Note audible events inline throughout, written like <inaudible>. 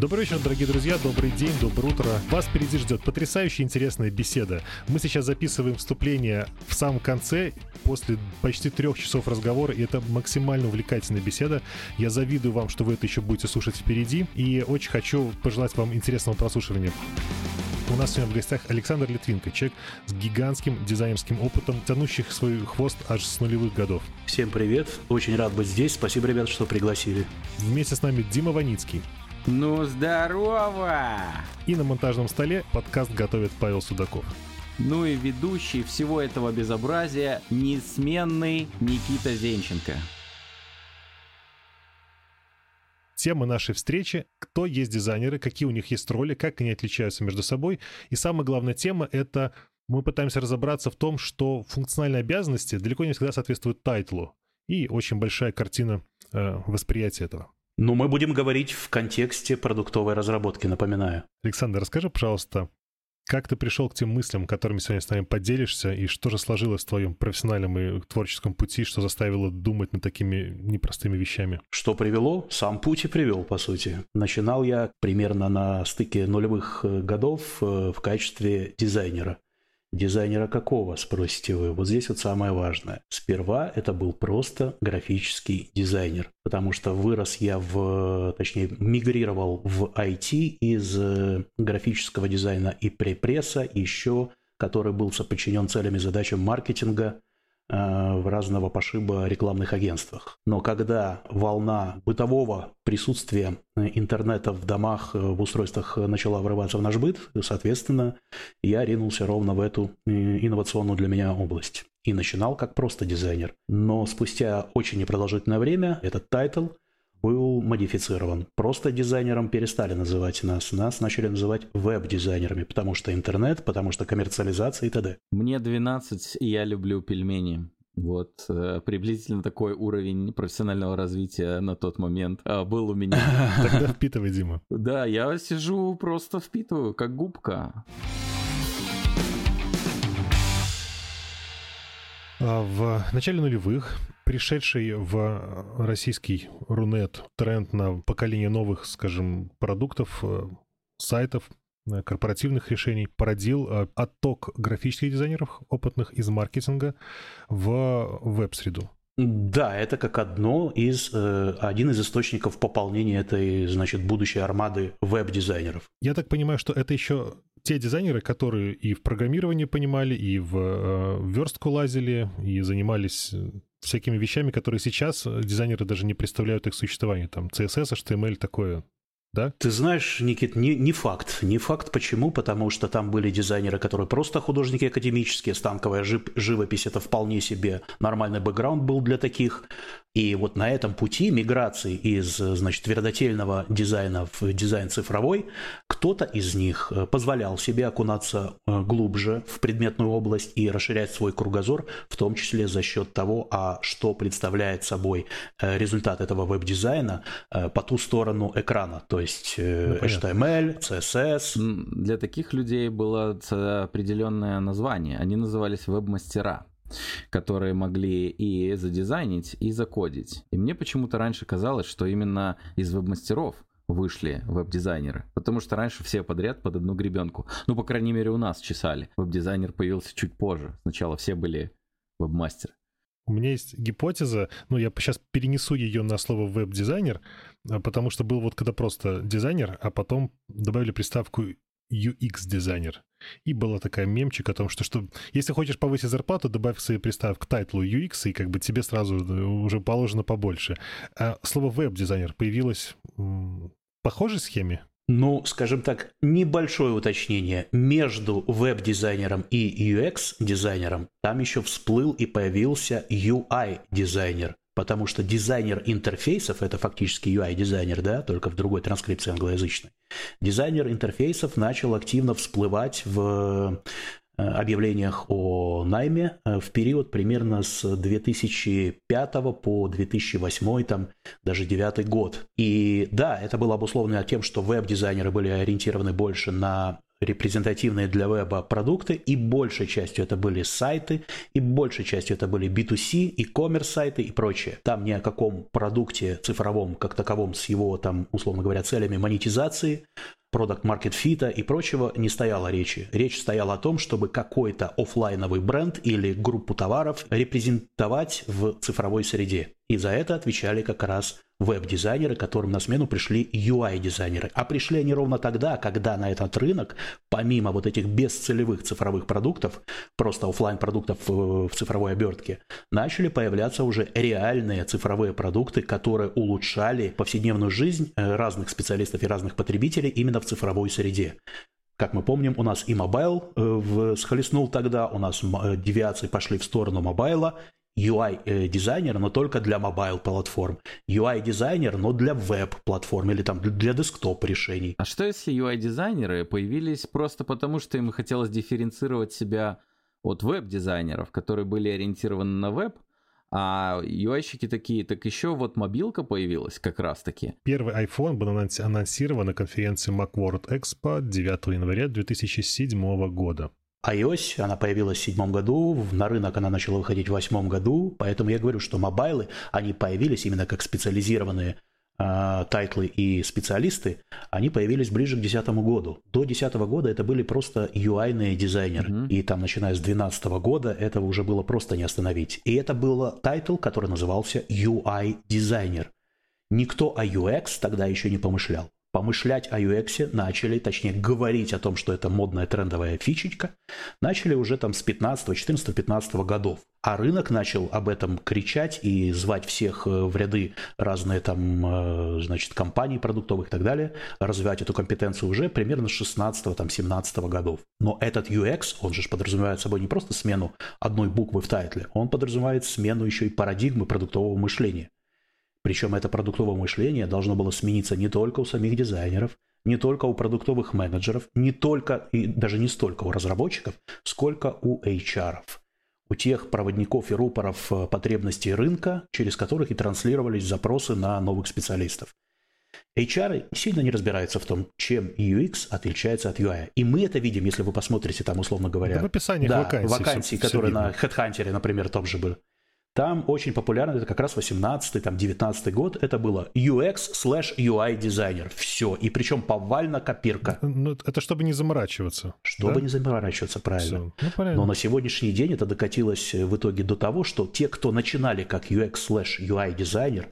Добрый вечер, дорогие друзья, добрый день, доброе утро. Вас впереди ждет потрясающая интересная беседа. Мы сейчас записываем вступление в самом конце, после почти трех часов разговора, и это максимально увлекательная беседа. Я завидую вам, что вы это еще будете слушать впереди, и очень хочу пожелать вам интересного прослушивания. У нас сегодня в гостях Александр Литвинко, человек с гигантским дизайнерским опытом, тянущих свой хвост аж с нулевых годов. Всем привет, очень рад быть здесь, спасибо, ребят, что пригласили. Вместе с нами Дима Ваницкий. Ну, здорово! И на монтажном столе подкаст готовит Павел Судаков. Ну и ведущий всего этого безобразия несменный Никита Зенченко. Тема нашей встречи — кто есть дизайнеры, какие у них есть роли, как они отличаются между собой. И самая главная тема — это мы пытаемся разобраться в том, что функциональные обязанности далеко не всегда соответствуют тайтлу. И очень большая картина э, восприятия этого. Но мы будем говорить в контексте продуктовой разработки, напоминаю. Александр, расскажи, пожалуйста, как ты пришел к тем мыслям, которыми сегодня с нами поделишься, и что же сложилось в твоем профессиональном и творческом пути, что заставило думать над такими непростыми вещами? Что привело? Сам путь и привел, по сути. Начинал я примерно на стыке нулевых э, годов э, в качестве дизайнера. Дизайнера какого, спросите вы? Вот здесь вот самое важное. Сперва это был просто графический дизайнер, потому что вырос я в, точнее, мигрировал в IT из э, графического дизайна и препресса, еще который был соподчинен целям и задачам маркетинга, в разного пошиба рекламных агентствах. Но когда волна бытового присутствия э, интернета в домах, э, в устройствах начала врываться в наш быт, соответственно, я ринулся ровно в эту инновационную для меня область. И начинал как просто дизайнер. Но спустя очень непродолжительное время этот title – был модифицирован. Просто дизайнером перестали называть нас. Нас начали называть веб-дизайнерами, потому что интернет, потому что коммерциализация и т.д. Мне 12, и я люблю пельмени. Вот, э, приблизительно такой уровень профессионального развития на тот момент э, был у меня. <laughs> Тогда впитывай, Дима. Да, я сижу, просто впитываю, как губка. А в начале нулевых пришедший в российский Рунет тренд на поколение новых, скажем, продуктов, э, сайтов, э, корпоративных решений породил э, отток графических дизайнеров, опытных из маркетинга, в веб-среду. Да, это как одно из, один из источников пополнения этой, значит, будущей армады веб-дизайнеров. Я так понимаю, что это еще те дизайнеры, которые и в программировании понимали, и в э, верстку лазили, и занимались всякими вещами, которые сейчас дизайнеры даже не представляют их существование. Там CSS, HTML, такое да? Ты знаешь, Никит, не, не факт. Не факт почему, потому что там были дизайнеры, которые просто художники академические, станковая живопись – это вполне себе нормальный бэкграунд был для таких. И вот на этом пути миграции из, значит, твердотельного дизайна в дизайн цифровой, кто-то из них э, позволял себе окунаться э, глубже в предметную область и расширять свой кругозор, в том числе за счет того, а что представляет собой э, результат этого веб-дизайна по ту сторону экрана, то есть ну, HTML, CSS. Для таких людей было определенное название, они назывались веб-мастера которые могли и задизайнить, и закодить. И мне почему-то раньше казалось, что именно из веб-мастеров вышли веб-дизайнеры. Потому что раньше все подряд под одну гребенку. Ну, по крайней мере, у нас чесали. Веб-дизайнер появился чуть позже. Сначала все были веб-мастеры. У меня есть гипотеза, ну, я сейчас перенесу ее на слово веб-дизайнер, а, потому что был вот когда просто дизайнер, а потом добавили приставку UX-дизайнер. И была такая мемчик о том, что, что если хочешь повысить зарплату, добавь свои приставки к тайтлу UX, и как бы тебе сразу э, уже положено побольше. А слово веб-дизайнер появилось в похожей схеме? Ну, скажем так, небольшое уточнение. Между веб-дизайнером и UX-дизайнером там еще всплыл и появился UI-дизайнер потому что дизайнер интерфейсов, это фактически UI-дизайнер, да, только в другой транскрипции англоязычной, дизайнер интерфейсов начал активно всплывать в э, объявлениях о найме э, в период примерно с 2005 по 2008, там, даже 2009 год. И да, это было обусловлено тем, что веб-дизайнеры были ориентированы больше на репрезентативные для веба продукты, и большей частью это были сайты, и большей частью это были B2C, и коммерс сайты и прочее. Там ни о каком продукте цифровом как таковом с его, там, условно говоря, целями монетизации, продукт маркет фита и прочего не стояло речи. Речь стояла о том, чтобы какой-то офлайновый бренд или группу товаров репрезентовать в цифровой среде. И за это отвечали как раз веб-дизайнеры, которым на смену пришли UI-дизайнеры. А пришли они ровно тогда, когда на этот рынок, помимо вот этих бесцелевых цифровых продуктов, просто офлайн продуктов в цифровой обертке, начали появляться уже реальные цифровые продукты, которые улучшали повседневную жизнь э, разных специалистов и разных потребителей именно в цифровой среде. Как мы помним, у нас и mobile э, схлестнул тогда, у нас э, девиации пошли в сторону mobile а, UI-дизайнер, но только для mobile-платформ. UI-дизайнер, но для веб-платформ или там для desktop-решений. А что если UI-дизайнеры появились просто потому, что им хотелось дифференцировать себя от веб-дизайнеров, которые были ориентированы на веб, а UI-щики такие, так еще вот мобилка появилась как раз-таки. Первый iPhone был анонсирован на конференции Macworld Expo 9 января 2007 года iOS, она появилась в седьмом году, на рынок она начала выходить в восьмом году, поэтому я говорю, что мобайлы, они появились именно как специализированные э, тайтлы и специалисты, они появились ближе к десятому году. До десятого года это были просто UI-ные дизайнеры, mm-hmm. и там, начиная с двенадцатого года, этого уже было просто не остановить. И это был title, который назывался UI-дизайнер. Никто о UX тогда еще не помышлял помышлять о UX начали, точнее говорить о том, что это модная трендовая фичечка, начали уже там с 15, 14, 15 годов. А рынок начал об этом кричать и звать всех э, в ряды разные там, э, значит, компаний продуктовых и так далее, развивать эту компетенцию уже примерно с 16 там, 17 годов. Но этот UX, он же подразумевает собой не просто смену одной буквы в тайтле, он подразумевает смену еще и парадигмы продуктового мышления. Причем это продуктовое мышление должно было смениться не только у самих дизайнеров, не только у продуктовых менеджеров, не только и даже не столько у разработчиков, сколько у HR. У тех проводников и рупоров э, потребностей рынка, через которых и транслировались запросы на новых специалистов. HR сильно не разбираются в том, чем UX отличается от UI. И мы это видим, если вы посмотрите там, условно говоря... Да в описании да, вакансий. Вакансии, все, которые все на HeadHunter, например, том же были. Там очень популярно, это как раз 18 там 19 год, это было UX slash UI дизайнер. Все. И причем повально копирка. Ну, это чтобы не заморачиваться. Чтобы да? не заморачиваться, правильно. Ну, Но на сегодняшний день это докатилось в итоге до того, что те, кто начинали как UX slash UI дизайнер,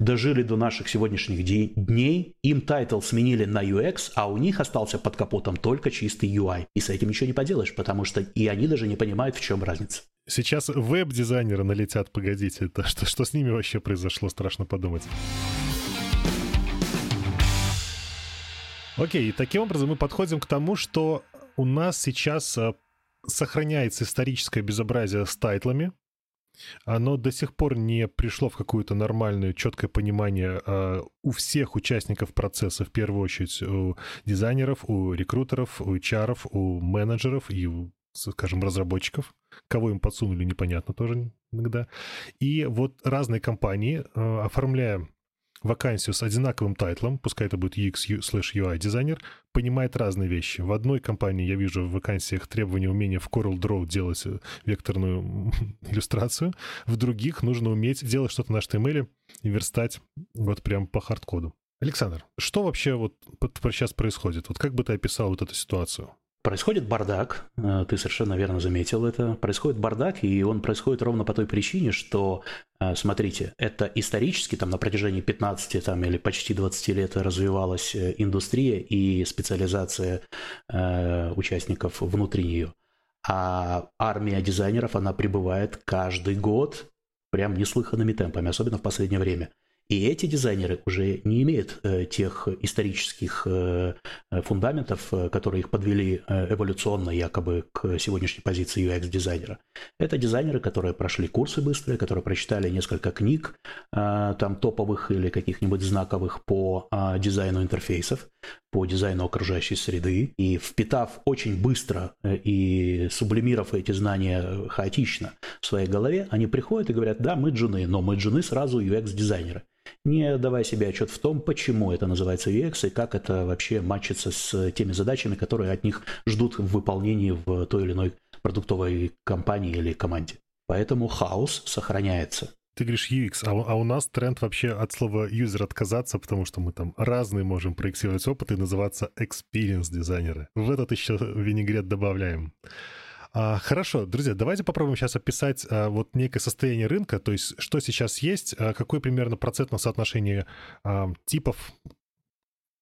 дожили до наших сегодняшних дней, им title сменили на UX, а у них остался под капотом только чистый UI. И с этим ничего не поделаешь, потому что и они даже не понимают, в чем разница. Сейчас веб-дизайнеры налетят, погодите, это что, что с ними вообще произошло, страшно подумать. Окей, таким образом мы подходим к тому, что у нас сейчас а, сохраняется историческое безобразие с тайтлами. Оно до сих пор не пришло в какое-то нормальное, четкое понимание э, у всех участников процесса, в первую очередь у дизайнеров, у рекрутеров, у HR, у менеджеров и у скажем, разработчиков. Кого им подсунули, непонятно тоже иногда. И вот разные компании, э, оформляя вакансию с одинаковым тайтлом, пускай это будет UX slash UI дизайнер, понимает разные вещи. В одной компании я вижу в вакансиях требования умения в Coral Draw делать э, векторную <laughs> иллюстрацию, в других нужно уметь делать что-то на HTML и верстать вот прям по хардкоду. Александр, что вообще вот сейчас происходит? Вот как бы ты описал вот эту ситуацию? Происходит бардак, э, ты совершенно верно заметил это. Происходит бардак, и он происходит ровно по той причине, что, э, смотрите, это исторически там на протяжении 15 там, или почти 20 лет развивалась э, индустрия и специализация э, участников внутри нее. А армия дизайнеров, она прибывает каждый год прям неслыханными темпами, особенно в последнее время. И эти дизайнеры уже не имеют э, тех исторических э, э фундаментов, которые их подвели эволюционно якобы к сегодняшней позиции UX-дизайнера. Это дизайнеры, которые прошли курсы быстрые, которые прочитали несколько книг, там топовых или каких-нибудь знаковых по дизайну интерфейсов, по дизайну окружающей среды, и впитав очень быстро э, и сублимировав эти знания хаотично в своей голове, они приходят и говорят, да, мы джуны, но мы джуны сразу UX-дизайнеры не давая себе отчет в том, почему это называется UX и как это вообще матчится с теми задачами, которые от них ждут в выполнении в той или иной продуктовой компании или команде. Поэтому хаос сохраняется. Ты говоришь UX, а, а у нас тренд вообще от слова user отказаться, потому что мы там разные можем проектировать опыт и называться experience дизайнеры. В этот еще винегрет добавляем. А, хорошо, друзья, давайте попробуем сейчас описать а, вот некое состояние рынка, то есть что сейчас есть, а, какое примерно процентное соотношение а, типов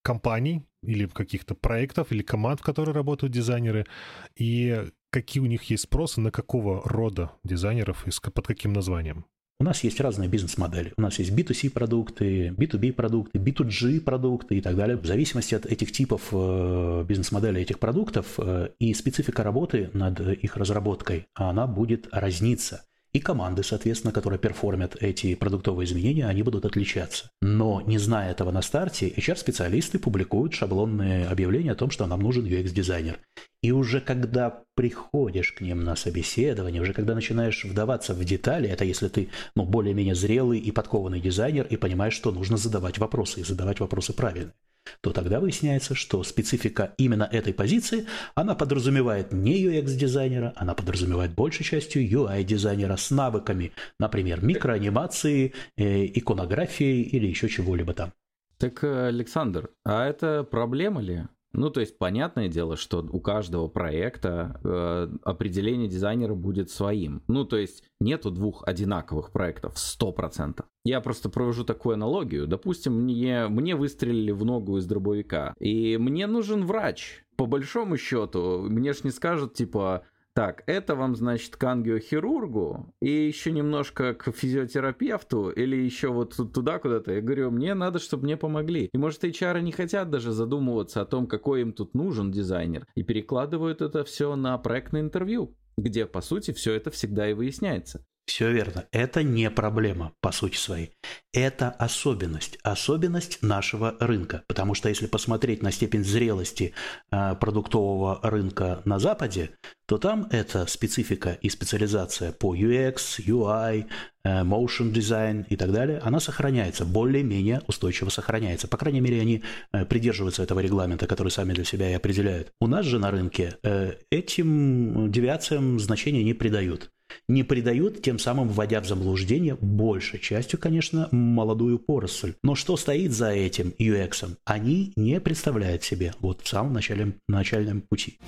компаний или каких-то проектов или команд, в которые работают дизайнеры, и какие у них есть спросы на какого рода дизайнеров и под каким названием. У нас есть разные бизнес-модели. У нас есть B2C продукты, B2B продукты, B2G продукты и так далее. В зависимости от этих типов э, бизнес-моделей этих продуктов э, и специфика работы над их разработкой, она будет разниться. И команды, соответственно, которые перформят эти продуктовые изменения, они будут отличаться. Но не зная этого на старте, HR-специалисты публикуют шаблонные объявления о том, что нам нужен UX-дизайнер. И уже когда приходишь к ним на собеседование, уже когда начинаешь вдаваться в детали, это если ты ну, более-менее зрелый и подкованный дизайнер и понимаешь, что нужно задавать вопросы и задавать вопросы правильно то тогда выясняется, что специфика именно этой позиции, она подразумевает не UX-дизайнера, она подразумевает большей частью UI-дизайнера с навыками, например, микроанимации, э, иконографии или еще чего-либо там. Так, э, Александр, а это проблема ли? Ну, то есть, понятное дело, что у каждого проекта э, определение дизайнера будет своим. Ну, то есть, нету двух одинаковых проектов 100%. Я просто провожу такую аналогию. Допустим, мне, мне выстрелили в ногу из дробовика, и мне нужен врач. По большому счету, мне ж не скажут, типа, так, это вам, значит, к ангиохирургу и еще немножко к физиотерапевту или еще вот туда куда-то. Я говорю, мне надо, чтобы мне помогли. И может, HR не хотят даже задумываться о том, какой им тут нужен дизайнер, и перекладывают это все на проектное интервью, где, по сути, все это всегда и выясняется. Все верно. Это не проблема по сути своей. Это особенность. Особенность нашего рынка. Потому что если посмотреть на степень зрелости э, продуктового рынка на Западе, то там эта специфика и специализация по UX, UI, э, motion design и так далее, она сохраняется, более-менее устойчиво сохраняется. По крайней мере, они э, придерживаются этого регламента, который сами для себя и определяют. У нас же на рынке э, этим девиациям значения не придают не придают, тем самым вводя в заблуждение большей частью, конечно, молодую поросль. Но что стоит за этим UX? Они не представляют себе вот в самом начале, начальном пути.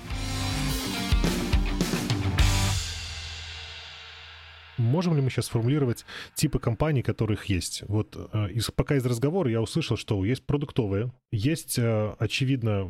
Можем ли мы сейчас сформулировать типы компаний, которых есть? Вот э, из, пока из разговора я услышал, что есть продуктовые, есть, э, очевидно,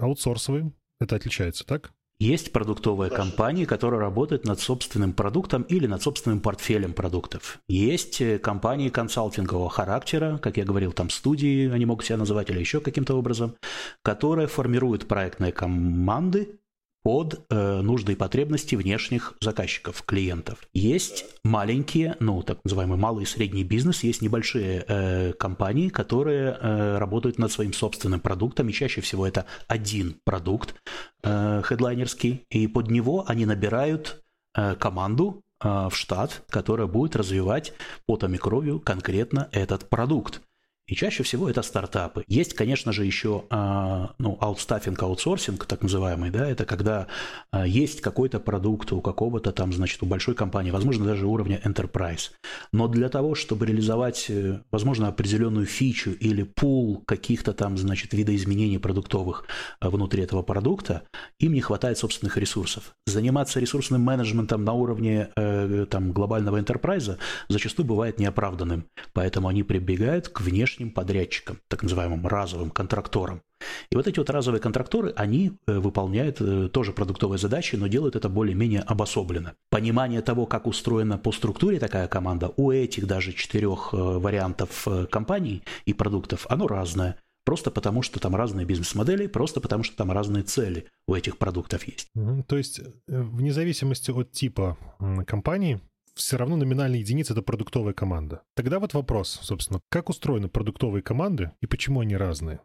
аутсорсовые, это отличается, так? Есть продуктовые компании, которые работают над собственным продуктом или над собственным портфелем продуктов. Есть э, компании консалтингового характера, как я говорил, там студии они могут себя называть или еще каким-то образом, которые формируют проектные команды под э, нужды и потребности внешних заказчиков, клиентов. Есть маленькие, ну, так называемый малый и средний бизнес, есть небольшие э, компании, которые э, работают над своим собственным продуктом, и чаще всего это один продукт э, хедлайнерский, и под него они набирают э, команду э, в штат, которая будет развивать потом и кровью конкретно этот продукт. И чаще всего это стартапы. Есть, конечно же, еще а, ну, аутстаффинг, аутсорсинг, так называемый, да, это когда а, есть какой-то продукт у какого-то там, значит, у большой компании, возможно, даже уровня enterprise. Но для того, чтобы реализовать, э, возможно, определенную фичу или пул каких-то там, значит, видоизменений продуктовых а, внутри этого продукта, им не хватает собственных ресурсов. Заниматься ресурсным менеджментом на уровне э, там, глобального enterprise зачастую бывает неоправданным. Поэтому они прибегают к внешним внешним подрядчикам, так называемым разовым контракторам. И вот эти вот разовые контракторы, они э, выполняют э, тоже продуктовые задачи, но делают это более-менее обособленно. Понимание того, как устроена по структуре такая команда, у этих даже четырех э, вариантов компаний и продуктов, оно разное. Просто потому, что там разные бизнес-модели, просто потому, что там разные цели у этих продуктов есть. То есть, вне зависимости от типа компании, все равно номинальная единица — это продуктовая команда. Тогда вот вопрос, собственно, как устроены продуктовые команды и почему они разные?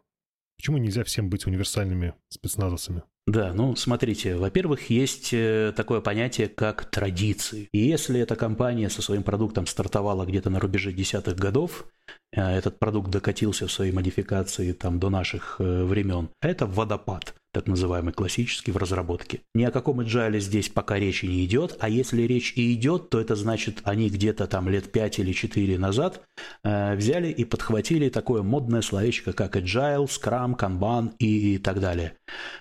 Почему нельзя всем быть универсальными спецназовцами? Да, ну смотрите, во-первых, есть э, такое понятие, как традиции. И если эта компания со своим продуктом стартовала где-то на рубеже десятых годов, э, этот продукт докатился в своей модификации там, до наших э, времен, это водопад так называемый классический в разработке. Ни о каком agile здесь пока речи не идет, а если речь и идет, то это значит, они где-то там лет 5 или 4 назад э, взяли и подхватили такое модное словечко, как agile, scrum, kanban и, и так далее.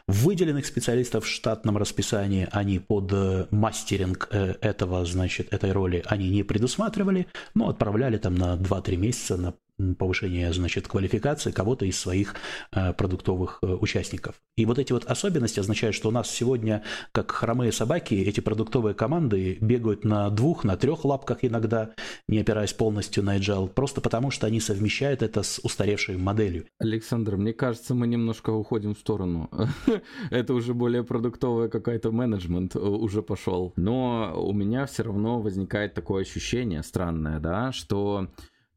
Выделенных специалистов в штатном расписании они под э, мастеринг э, этого, значит, этой роли они не предусматривали, но отправляли там на 2-3 месяца на повышение, значит, квалификации кого-то из своих э, продуктовых э, участников. И вот эти вот особенности означают, что у нас сегодня, как хромые собаки, эти продуктовые команды бегают на двух, на трех лапках иногда, не опираясь полностью на agile, просто потому что они совмещают это с устаревшей моделью. Александр, мне кажется, мы немножко уходим в сторону. <laughs> это уже более продуктовая какая-то менеджмент э, уже пошел. Но у меня все равно возникает такое ощущение странное, да, что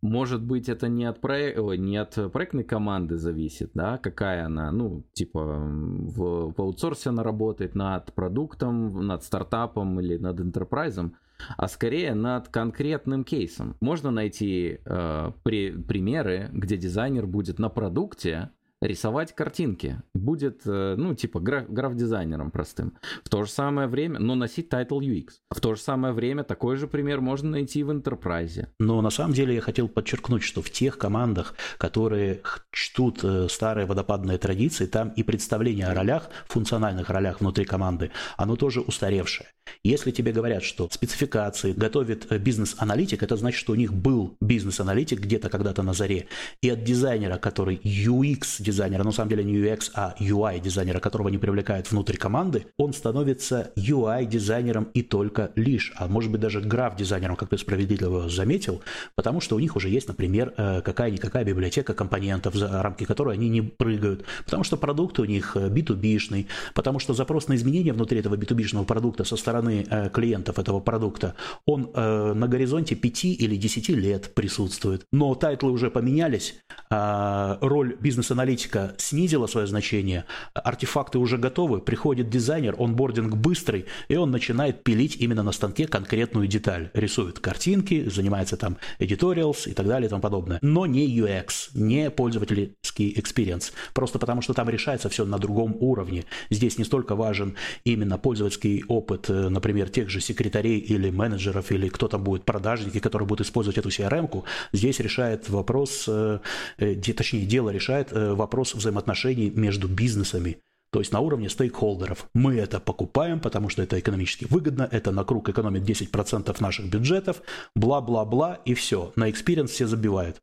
может быть, это не от, проек... не от проектной команды зависит, да, какая она, ну, типа, в, в аутсорсе она работает над продуктом, над стартапом или над enterprise, а скорее над конкретным кейсом. Можно найти э, при, примеры, где дизайнер будет на продукте, рисовать картинки. Будет, э, ну, типа граф, граф-дизайнером простым. В то же самое время, но носить title UX. В то же самое время такой же пример можно найти в Enterprise. Но на самом деле я хотел подчеркнуть, что в тех командах, которые чтут э, старые водопадные традиции, там и представление о ролях, функциональных ролях внутри команды, оно тоже устаревшее. Если тебе говорят, что спецификации готовит э, бизнес-аналитик, это значит, что у них был бизнес-аналитик где-то когда-то на заре, и от дизайнера, который UX дизайнера, на самом деле не UX, а UI дизайнера, которого они привлекают внутрь команды, он становится UI дизайнером и только лишь, а может быть даже граф дизайнером, как ты справедливо заметил, потому что у них уже есть, например, э, какая-никакая библиотека компонентов, за рамки которой они не прыгают, потому что продукт у них B2B-шный, э, потому что запрос на изменения внутри этого B2B-шного продукта со стороны э, клиентов этого продукта, он на горизонте 5 или 10 лет присутствует. Но тайтлы уже поменялись, а роль бизнес-аналитика аналитика снизила свое значение, артефакты уже готовы, приходит дизайнер, onboarding быстрый, и он начинает пилить именно на станке конкретную деталь. Рисует картинки, занимается там editorials и так далее и тому подобное. Но не UX, не пользовательский experience. Просто потому, что там решается все на другом уровне. Здесь не столько важен именно пользовательский опыт, э, например, тех же секретарей или менеджеров, или кто там будет продажники, которые будут использовать эту CRM-ку. Здесь решает вопрос, э, э, точнее, дело решает вопрос вопрос взаимоотношений между бизнесами. То есть на уровне стейкхолдеров. Мы это покупаем, потому что это экономически выгодно, это на круг экономит 10% наших бюджетов, бла-бла-бла, и все. На experience все забивают.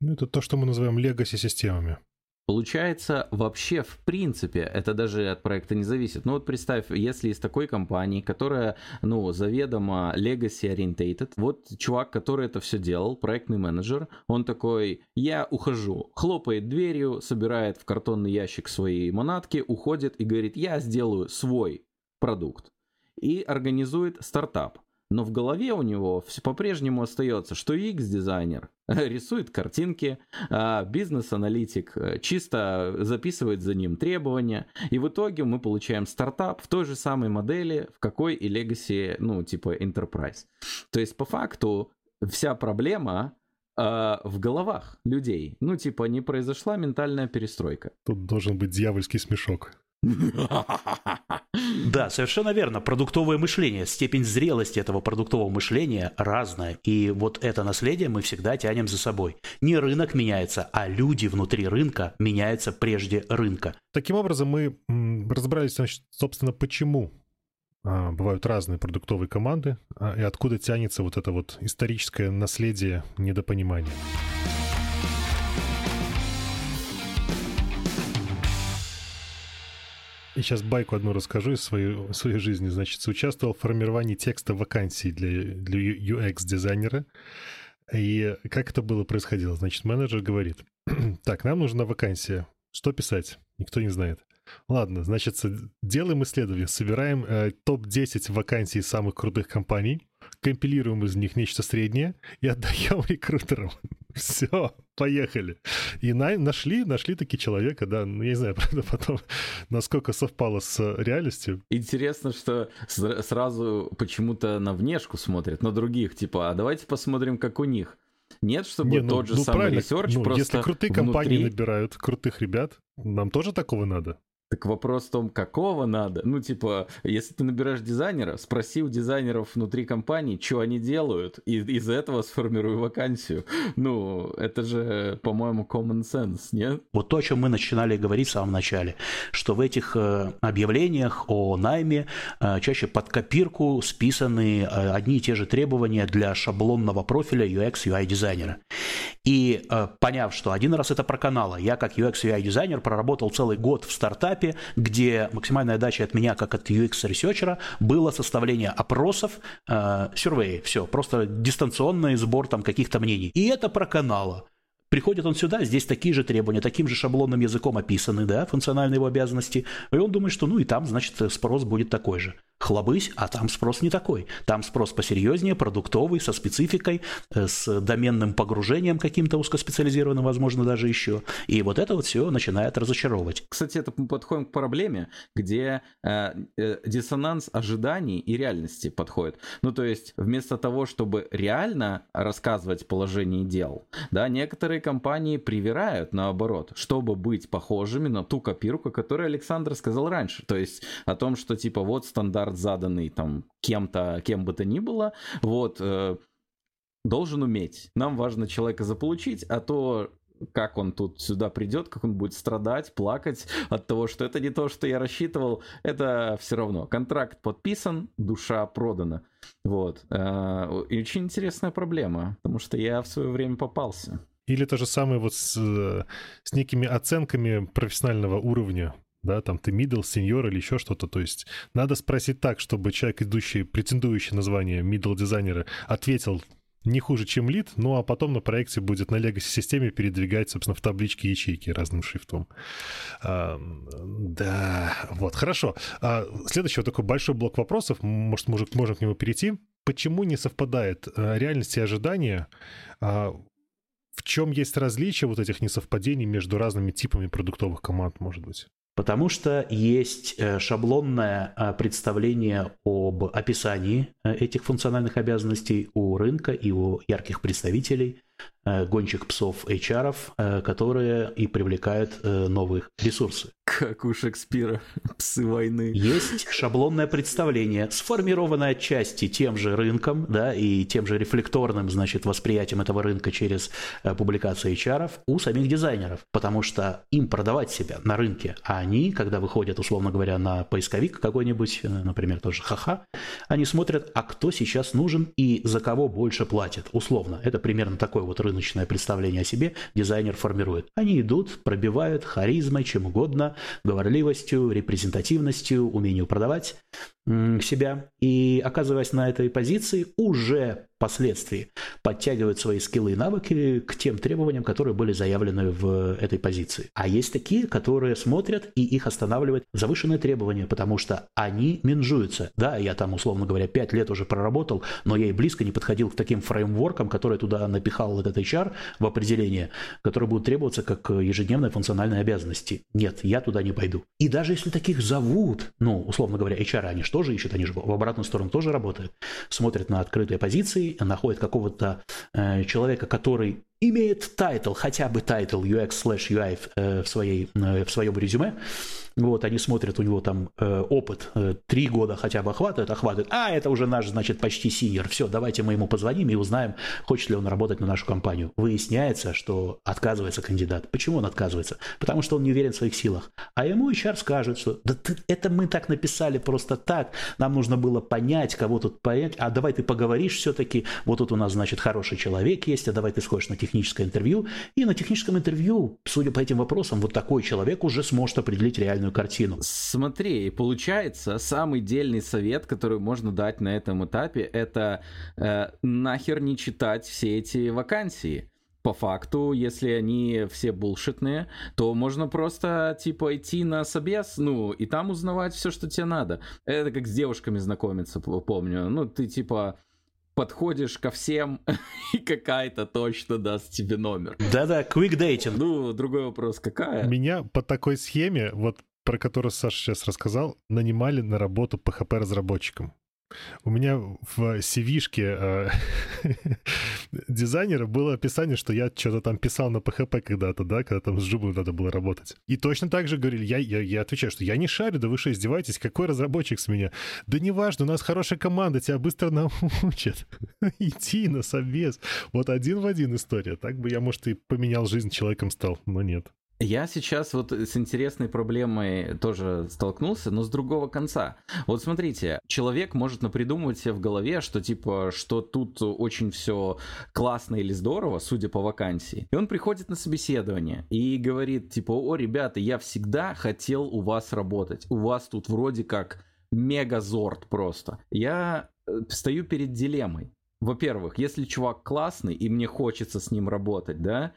Ну, это то, что мы называем legacy-системами. Получается, вообще, в принципе, это даже от проекта не зависит. Ну вот представь, если из такой компании, которая, ну, заведомо legacy orientated, вот чувак, который это все делал, проектный менеджер, он такой, я ухожу, хлопает дверью, собирает в картонный ящик свои манатки, уходит и говорит, я сделаю свой продукт. И организует стартап но в голове у него все по-прежнему остается, что UX-дизайнер <laughs> рисует картинки, а бизнес-аналитик э, чисто записывает за ним требования, и в итоге мы получаем стартап в той же самой модели, в какой и Legacy, ну, типа Enterprise. То есть, по факту, вся проблема э, в головах людей. Ну, типа, не произошла ментальная перестройка. Тут должен быть дьявольский смешок. <laughs> Да, совершенно верно. Продуктовое мышление, степень зрелости этого продуктового мышления разная. И вот это наследие мы всегда тянем за собой. Не рынок меняется, а люди внутри рынка меняются прежде рынка. Таким образом, мы разобрались, значит, собственно, почему а, бывают разные продуктовые команды а, и откуда тянется вот это вот историческое наследие недопонимания. И сейчас байку одну расскажу из своей, своей жизни. Значит, участвовал в формировании текста вакансий для, для UX-дизайнера. И как это было происходило? Значит, менеджер говорит, <clears throat> так, нам нужна вакансия. Что писать? Никто не знает. Ладно, значит, делаем исследование, собираем э, топ-10 вакансий самых крутых компаний, компилируем из них нечто среднее и отдаем рекрутерам. <laughs> Все. Поехали. И на, нашли, нашли таки человека, да. Ну, я не знаю, <laughs> правда, потом, насколько совпало с реальностью. Интересно, что сразу почему-то на внешку смотрят, на других, типа, а давайте посмотрим, как у них. Нет, чтобы не, ну, тот же ну, самый research ну, просто Если крутые внутри... компании набирают крутых ребят, нам тоже такого надо? Так вопрос в том, какого надо. Ну, типа, если ты набираешь дизайнера, спроси у дизайнеров внутри компании, что они делают, и из этого сформируй вакансию. Ну, это же, по-моему, common sense, нет? Вот то, о чем мы начинали говорить в самом начале, что в этих э, объявлениях о найме э, чаще под копирку списаны э, одни и те же требования для шаблонного профиля UX UI дизайнера. И поняв, что один раз это проканало, я как UX UI дизайнер проработал целый год в стартапе, этапе, где максимальная отдача от меня, как от UX-ресерчера, было составление опросов, э, все, просто дистанционный сбор там каких-то мнений. И это проканало. Приходит он сюда, здесь такие же требования, таким же шаблонным языком описаны, да, функциональные его обязанности. И он думает, что ну и там, значит, спрос будет такой же хлобысь, а там спрос не такой. Там спрос посерьезнее, продуктовый, со спецификой, э, с доменным погружением каким-то узкоспециализированным, возможно, даже еще. И вот это вот все начинает разочаровывать. Кстати, это мы подходим к проблеме, где э, э, диссонанс ожиданий и реальности подходит. Ну, то есть, вместо того, чтобы реально рассказывать положение дел, да, некоторые компании привирают наоборот, чтобы быть похожими на ту копирку, которую Александр сказал раньше. То есть, о том, что типа вот стандарт стандарт, заданный там кем-то, кем бы то ни было, вот, э, должен уметь. Нам важно человека заполучить, а то как он тут сюда придет, как он будет страдать, плакать от того, что это не то, что я рассчитывал, это все равно. Контракт подписан, душа продана. Вот. Э, и очень интересная проблема, потому что я в свое время попался. Или то же самое вот с, э, с некими оценками профессионального уровня да, там ты middle, senior или еще что-то. То есть надо спросить так, чтобы человек, идущий, претендующий на звание middle дизайнера, ответил не хуже, чем лид, ну а потом на проекте будет на legacy системе передвигать, собственно, в табличке ячейки разным шрифтом. А, да, вот, хорошо. А, следующий вот такой большой блок вопросов, может, можем, можем к нему перейти. Почему не совпадает а, реальность и ожидания? А, в чем есть различие вот этих несовпадений между разными типами продуктовых команд, может быть? Потому что есть э, шаблонное э, представление об описании э, этих функциональных обязанностей у рынка и у ярких представителей. Гонщик псов HR, которые и привлекают новых ресурсы. Как у Шекспира, <laughs> псы войны. Есть шаблонное представление, сформированное отчасти тем же рынком, да, и тем же рефлекторным, значит, восприятием этого рынка через публикации HR у самих дизайнеров, потому что им продавать себя на рынке, а они, когда выходят, условно говоря, на поисковик какой-нибудь, например, тоже ха-ха, они смотрят, а кто сейчас нужен и за кого больше платят, условно. Это примерно такой вот рыночное представление о себе дизайнер формирует. Они идут, пробивают харизмой, чем угодно, говорливостью, репрезентативностью, умением продавать себя. И оказываясь на этой позиции, уже впоследствии подтягивают свои скиллы и навыки к тем требованиям, которые были заявлены в этой позиции. А есть такие, которые смотрят и их останавливают завышенные требования, потому что они менжуются. Да, я там, условно говоря, 5 лет уже проработал, но я и близко не подходил к таким фреймворкам, которые туда напихал этот HR в определение, которые будут требоваться как ежедневные функциональные обязанности. Нет, я туда не пойду. И даже если таких зовут, ну, условно говоря, HR, они же ищут, они же в обратную сторону тоже работают, смотрят на открытые позиции, находят какого-то э, человека, который имеет title, хотя бы title UX slash UI э, в, своей, э, в своем резюме, вот, они смотрят, у него там э, опыт э, три года хотя бы охватывает, охватывает. А, это уже наш, значит, почти senior. Все, давайте мы ему позвоним и узнаем, хочет ли он работать на нашу компанию. Выясняется, что отказывается кандидат. Почему он отказывается? Потому что он не уверен в своих силах. А ему HR скажет, что да ты, это мы так написали просто так. Нам нужно было понять, кого тут понять. А давай ты поговоришь все-таки. Вот тут у нас, значит, хороший человек есть, а давай ты сходишь на техническое интервью. И на техническом интервью, судя по этим вопросам, вот такой человек уже сможет определить реальную полную картину. Смотри, получается, самый дельный совет, который можно дать на этом этапе, это э, нахер не читать все эти вакансии по факту, если они все булшитные, то можно просто, типа, идти на собес, ну, и там узнавать все, что тебе надо. Это как с девушками знакомиться, помню. Ну, ты, типа, подходишь ко всем, <laughs> и какая-то точно даст тебе номер. Да-да, quick dating. Ну, другой вопрос, какая? Меня по такой схеме, вот про которую Саша сейчас рассказал, нанимали на работу PHP-разработчиком. У меня в CV-шке э, <laughs> дизайнера было описание, что я что-то там писал на PHP когда-то, да, когда там с Жубом надо было работать. И точно так же говорили, я, я, я отвечаю, что я не шарю, да вы что, издеваетесь, какой разработчик с меня? Да неважно, у нас хорошая команда, тебя быстро <laughs> научат. <laughs> Иди на собес. Вот один в один история. Так бы я, может, и поменял жизнь, человеком стал, но нет. Я сейчас вот с интересной проблемой тоже столкнулся, но с другого конца. Вот смотрите, человек может напридумывать себе в голове, что типа, что тут очень все классно или здорово, судя по вакансии. И он приходит на собеседование и говорит, типа, о, ребята, я всегда хотел у вас работать. У вас тут вроде как мегазорд просто. Я э, стою перед дилеммой. Во-первых, если чувак классный и мне хочется с ним работать, да,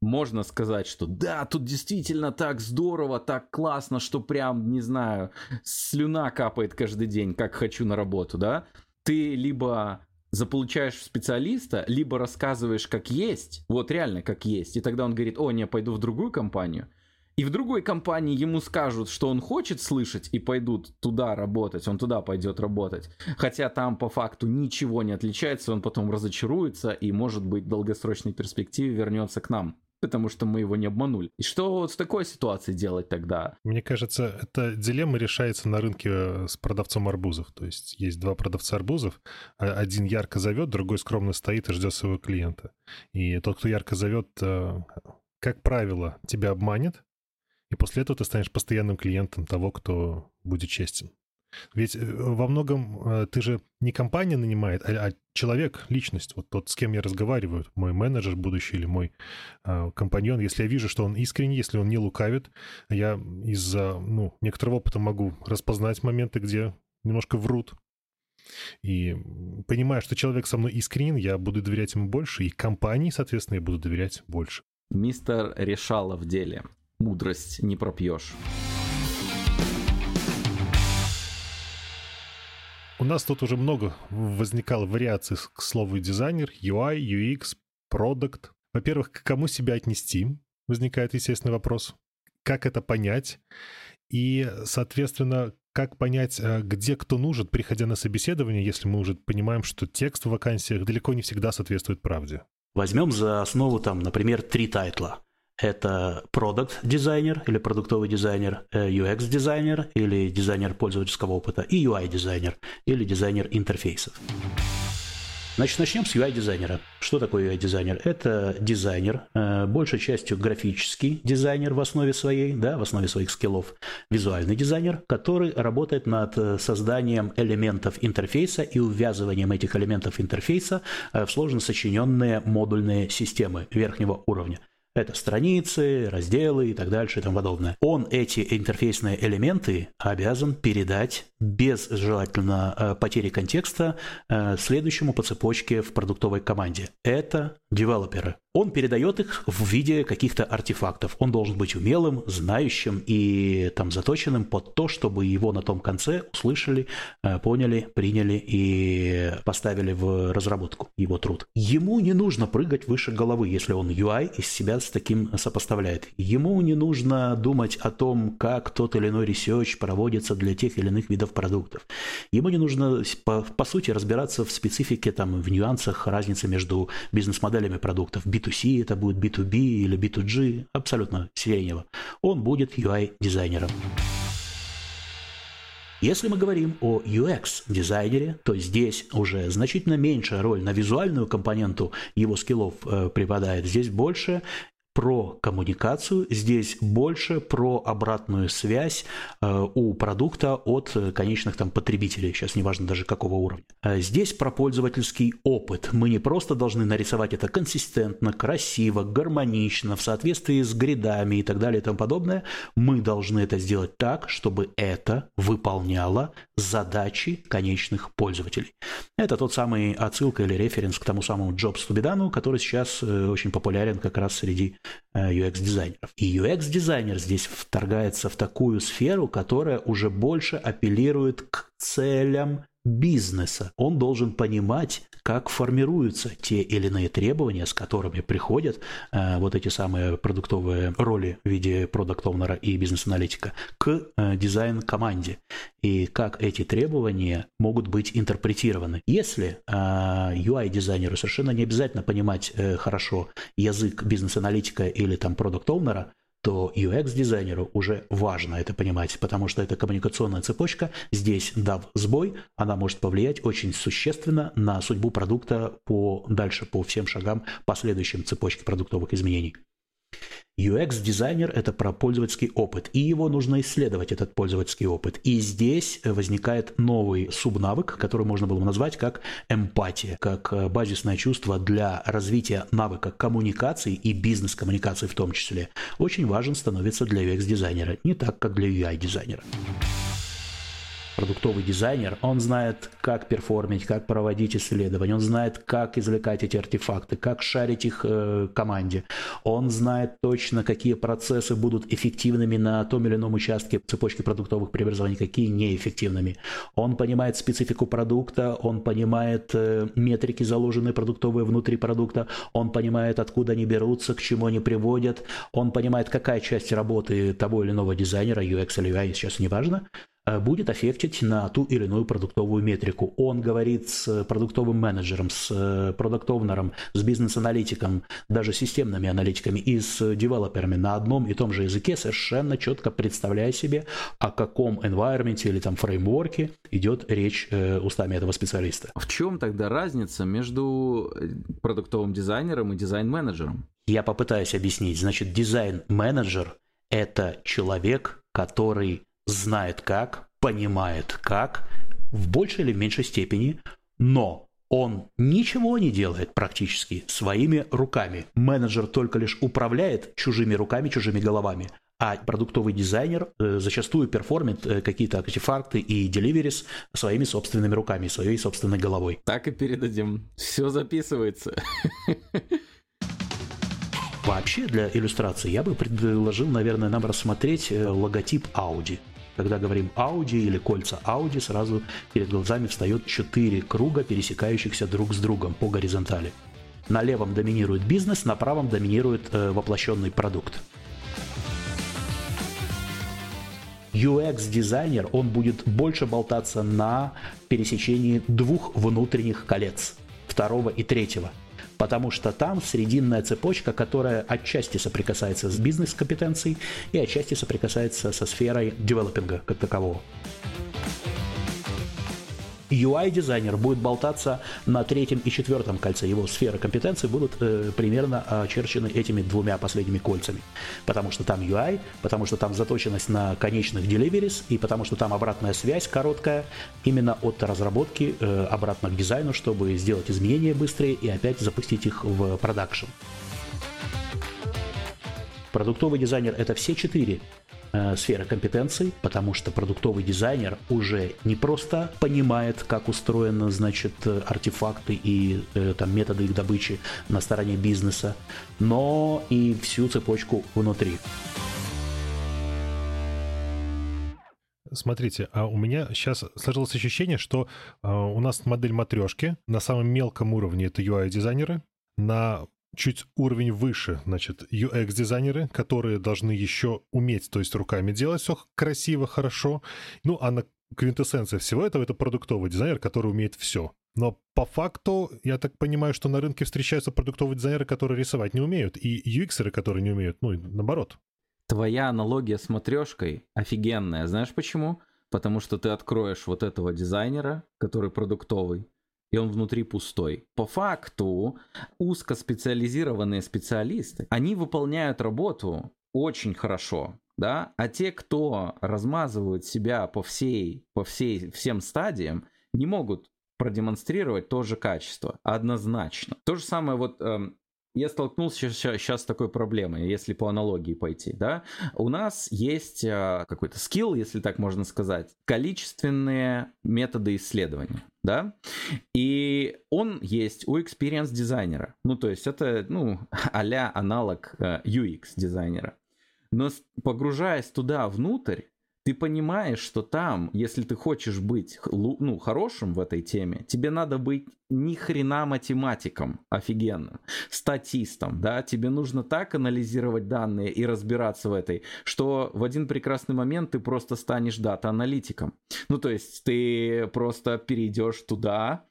можно сказать, что да, тут действительно так здорово, так классно, что прям, не знаю, слюна капает каждый день, как хочу на работу, да? Ты либо заполучаешь специалиста, либо рассказываешь как есть, вот реально как есть, и тогда он говорит, о, не, пойду в другую компанию, и в другой компании ему скажут, что он хочет слышать, и пойдут туда работать, он туда пойдет работать. Хотя там по факту ничего не отличается, он потом разочаруется и, может быть, в долгосрочной перспективе вернется к нам потому что мы его не обманули. И что вот в такой ситуации делать тогда? Мне кажется, эта дилемма решается на рынке э, с продавцом арбузов. То есть есть два продавца арбузов, а один ярко зовет, другой скромно стоит и ждет своего клиента. И тот, кто ярко зовет, э, как правило, тебя обманет, и после этого ты станешь постоянным клиентом того, кто будет честен. Ведь э, во многом э, ты же не компания нанимает, а, а человек, личность, вот тот, с кем я разговариваю, мой менеджер будущий или мой э, компаньон, если я вижу, что он искренний, если он не лукавит, я из-за ну, некоторого опыта могу распознать моменты, где немножко врут. И понимая, что человек со мной искренен, я буду доверять ему больше, и компании, соответственно, я буду доверять больше. Мистер решала в деле. Мудрость не пропьешь. У нас тут уже много возникало вариаций к слову дизайнер, UI, UX, продукт. Во-первых, к кому себя отнести? Возникает естественный вопрос. Как это понять? И, соответственно, как понять, э, где кто нужен, приходя на собеседование, если мы уже понимаем, что текст в вакансиях далеко не всегда соответствует правде? Возьмем за основу, там, например, три тайтла это продукт дизайнер или продуктовый дизайнер, UX э, дизайнер или дизайнер пользовательского опыта и UI дизайнер или дизайнер интерфейсов. Значит, начнем с UI-дизайнера. Что такое UI-дизайнер? Это дизайнер, э, большей частью графический дизайнер в основе своей, да, в основе своих скиллов, визуальный дизайнер, который работает над э, созданием элементов интерфейса и увязыванием этих элементов интерфейса в сложно сочиненные модульные системы верхнего уровня. Это страницы, разделы и так дальше и тому подобное. Он эти интерфейсные элементы обязан передать без желательно э, потери контекста э, следующему по цепочке в продуктовой команде. Это девелоперы. Он передает их в виде каких-то артефактов. Он должен быть умелым, знающим и там заточенным под то, чтобы его на том конце услышали, э, поняли, приняли и поставили в разработку его труд. Ему не нужно прыгать выше головы, если он UI из себя с таким сопоставляет. Ему не нужно думать о том, как тот или иной research проводится для тех или иных видов продуктов. Ему не нужно, по, по сути, разбираться в специфике, там, в нюансах разницы между бизнес-моделями продуктов. B2C это будет B2B или B2G, абсолютно сиренево. Он будет UI-дизайнером. Если мы говорим о UX-дизайнере, то здесь уже значительно меньшая роль на визуальную компоненту его скиллов э, припадает. Здесь больше про коммуникацию, здесь больше про обратную связь э, у продукта от э, конечных там потребителей, сейчас неважно даже какого уровня. А здесь про пользовательский опыт. Мы не просто должны нарисовать это консистентно, красиво, гармонично, в соответствии с гридами и так далее и тому подобное. Мы должны это сделать так, чтобы это выполняло задачи конечных пользователей. Это тот самый отсылка или референс к тому самому Джобс Тубидану, который сейчас э, очень популярен как раз среди UX-дизайнеров. Э, И UX-дизайнер здесь вторгается в такую сферу, которая уже больше апеллирует к целям бизнеса. Он должен понимать, как формируются те или иные требования, с которыми приходят э, вот эти самые продуктовые роли в виде продукт-оунера и бизнес-аналитика к э, дизайн-команде. И как эти требования могут быть интерпретированы. Если э, UI-дизайнеру совершенно не обязательно понимать э, хорошо язык бизнес-аналитика или там продукт-оунера, то UX-дизайнеру уже важно это понимать, потому что это коммуникационная цепочка. Здесь, дав сбой, она может повлиять очень существенно на судьбу продукта по, дальше по всем шагам последующим цепочке продуктовых изменений. UX-дизайнер – это про пользовательский опыт, и его нужно исследовать, этот пользовательский опыт. И здесь возникает новый субнавык, который можно было бы назвать как эмпатия, как э, базисное чувство для развития навыка коммуникации и бизнес-коммуникации в том числе. Очень важен становится для UX-дизайнера, не так, как для UI-дизайнера продуктовый дизайнер, он знает, как перформить, как проводить исследования, он знает, как извлекать эти артефакты, как шарить их э, команде. Он знает точно, какие процессы будут эффективными на том или ином участке цепочки продуктовых преобразований, какие неэффективными. Он понимает специфику продукта, он понимает э, метрики, заложенные продуктовые внутри продукта, он понимает, откуда они берутся, к чему они приводят, он понимает, какая часть работы того или иного дизайнера, UX или UI, сейчас не важно, Э, будет аффектить на ту или иную продуктовую метрику. Он говорит с продуктовым менеджером, с э, продуктовнером, с бизнес-аналитиком, даже системными аналитиками и с девелоперами на одном и том же языке, совершенно четко представляя себе, о каком environment или там фреймворке идет речь э, устами этого специалиста. В чем тогда разница между продуктовым дизайнером и дизайн-менеджером? Я попытаюсь объяснить. Значит, дизайн-менеджер – это человек, который знает как, понимает как, в большей или меньшей степени, но он ничего не делает практически своими руками. Менеджер только лишь управляет чужими руками, чужими головами. А продуктовый дизайнер э, зачастую перформит э, какие-то артефакты и деливерис своими собственными руками, своей собственной головой. Так и передадим. Все записывается. Вообще для иллюстрации я бы предложил, наверное, нам рассмотреть э, логотип Audi. Когда говорим Audi или кольца Audi, сразу перед глазами встает четыре круга, пересекающихся друг с другом по горизонтали. На левом доминирует бизнес, на правом доминирует э, воплощенный продукт. UX-дизайнер, он будет больше болтаться на пересечении двух внутренних колец, второго и третьего – потому что там срединная цепочка, которая отчасти соприкасается с бизнес-компетенцией и отчасти соприкасается со сферой девелопинга как такового. UI-дизайнер будет болтаться на третьем и четвертом кольце. Его сферы компетенции будут э, примерно очерчены этими двумя последними кольцами. Потому что там UI, потому что там заточенность на конечных deliveries, и потому что там обратная связь короткая именно от разработки э, обратно к дизайну, чтобы сделать изменения быстрее и опять запустить их в продакшн. Продуктовый дизайнер – это все четыре э, сферы компетенций, потому что продуктовый дизайнер уже не просто понимает, как устроены, значит, артефакты и э, там методы их добычи на стороне бизнеса, но и всю цепочку внутри. Смотрите, а у меня сейчас сложилось ощущение, что э, у нас модель матрешки на самом мелком уровне это UI-дизайнеры, на чуть уровень выше, значит, UX-дизайнеры, которые должны еще уметь, то есть руками делать все красиво, хорошо. Ну, а на квинтэссенция всего этого — это продуктовый дизайнер, который умеет все. Но по факту, я так понимаю, что на рынке встречаются продуктовые дизайнеры, которые рисовать не умеют, и UX-еры, которые не умеют, ну, наоборот. Твоя аналогия с матрешкой офигенная. Знаешь почему? Потому что ты откроешь вот этого дизайнера, который продуктовый, он внутри пустой. По факту узкоспециализированные специалисты, они выполняют работу очень хорошо, да, а те, кто размазывают себя по всей, по всей, всем стадиям, не могут продемонстрировать то же качество, однозначно. То же самое вот эм, я столкнулся сейчас с такой проблемой, если по аналогии пойти, да. У нас есть э, какой-то скилл, если так можно сказать, количественные методы исследования, да, и он есть у experience дизайнера, ну, то есть это, ну, <laughs> а аналог э, UX дизайнера. Но погружаясь туда внутрь, ты понимаешь, что там, если ты хочешь быть ну, хорошим в этой теме, тебе надо быть ни хрена математиком офигенным, статистом, да, тебе нужно так анализировать данные и разбираться в этой, что в один прекрасный момент ты просто станешь дата-аналитиком. Ну, то есть ты просто перейдешь туда,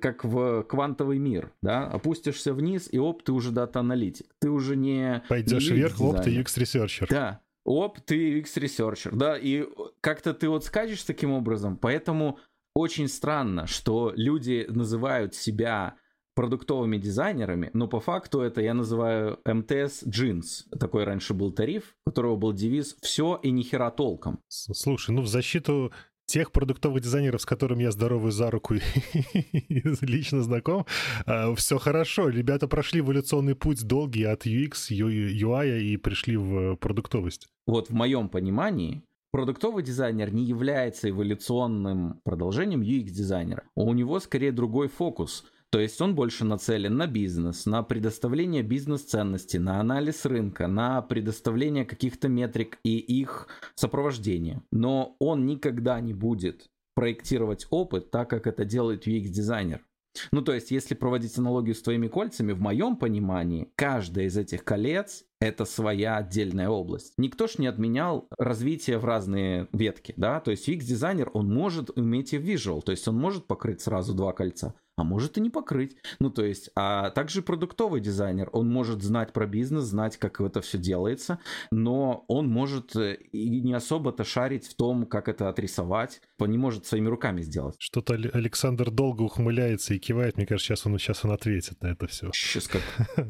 как в квантовый мир, да, опустишься вниз, и оп, ты уже дата-аналитик. Ты уже не... Пойдешь не вверх, оп, ты UX-researcher. Да, оп, ты UX-researcher, да, и как-то ты вот скачешь таким образом, поэтому очень странно, что люди называют себя продуктовыми дизайнерами, но по факту это я называю МТС Джинс. Такой раньше был тариф, у которого был девиз «все и нихера толком». Слушай, ну в защиту тех продуктовых дизайнеров, с которыми я здоровый за руку <laughs> и лично знаком, а, все хорошо. Ребята прошли эволюционный путь долгий от UX, UI и пришли в продуктовость. Вот в моем понимании продуктовый дизайнер не является эволюционным продолжением UX-дизайнера. У него скорее другой фокус. То есть он больше нацелен на бизнес, на предоставление бизнес-ценности, на анализ рынка, на предоставление каких-то метрик и их сопровождение. Но он никогда не будет проектировать опыт так, как это делает UX-дизайнер. Ну, то есть, если проводить аналогию с твоими кольцами, в моем понимании, каждая из этих колец — это своя отдельная область. Никто ж не отменял развитие в разные ветки, да, то есть UX-дизайнер, он может уметь и visual, то есть он может покрыть сразу два кольца, а может и не покрыть. Ну, то есть, а также продуктовый дизайнер, он может знать про бизнес, знать, как это все делается, но он может э, и не особо-то шарить в том, как это отрисовать, он не может своими руками сделать. Что-то Александр долго ухмыляется и кивает, мне кажется, сейчас он, сейчас он ответит на это все. Сейчас как <laughs>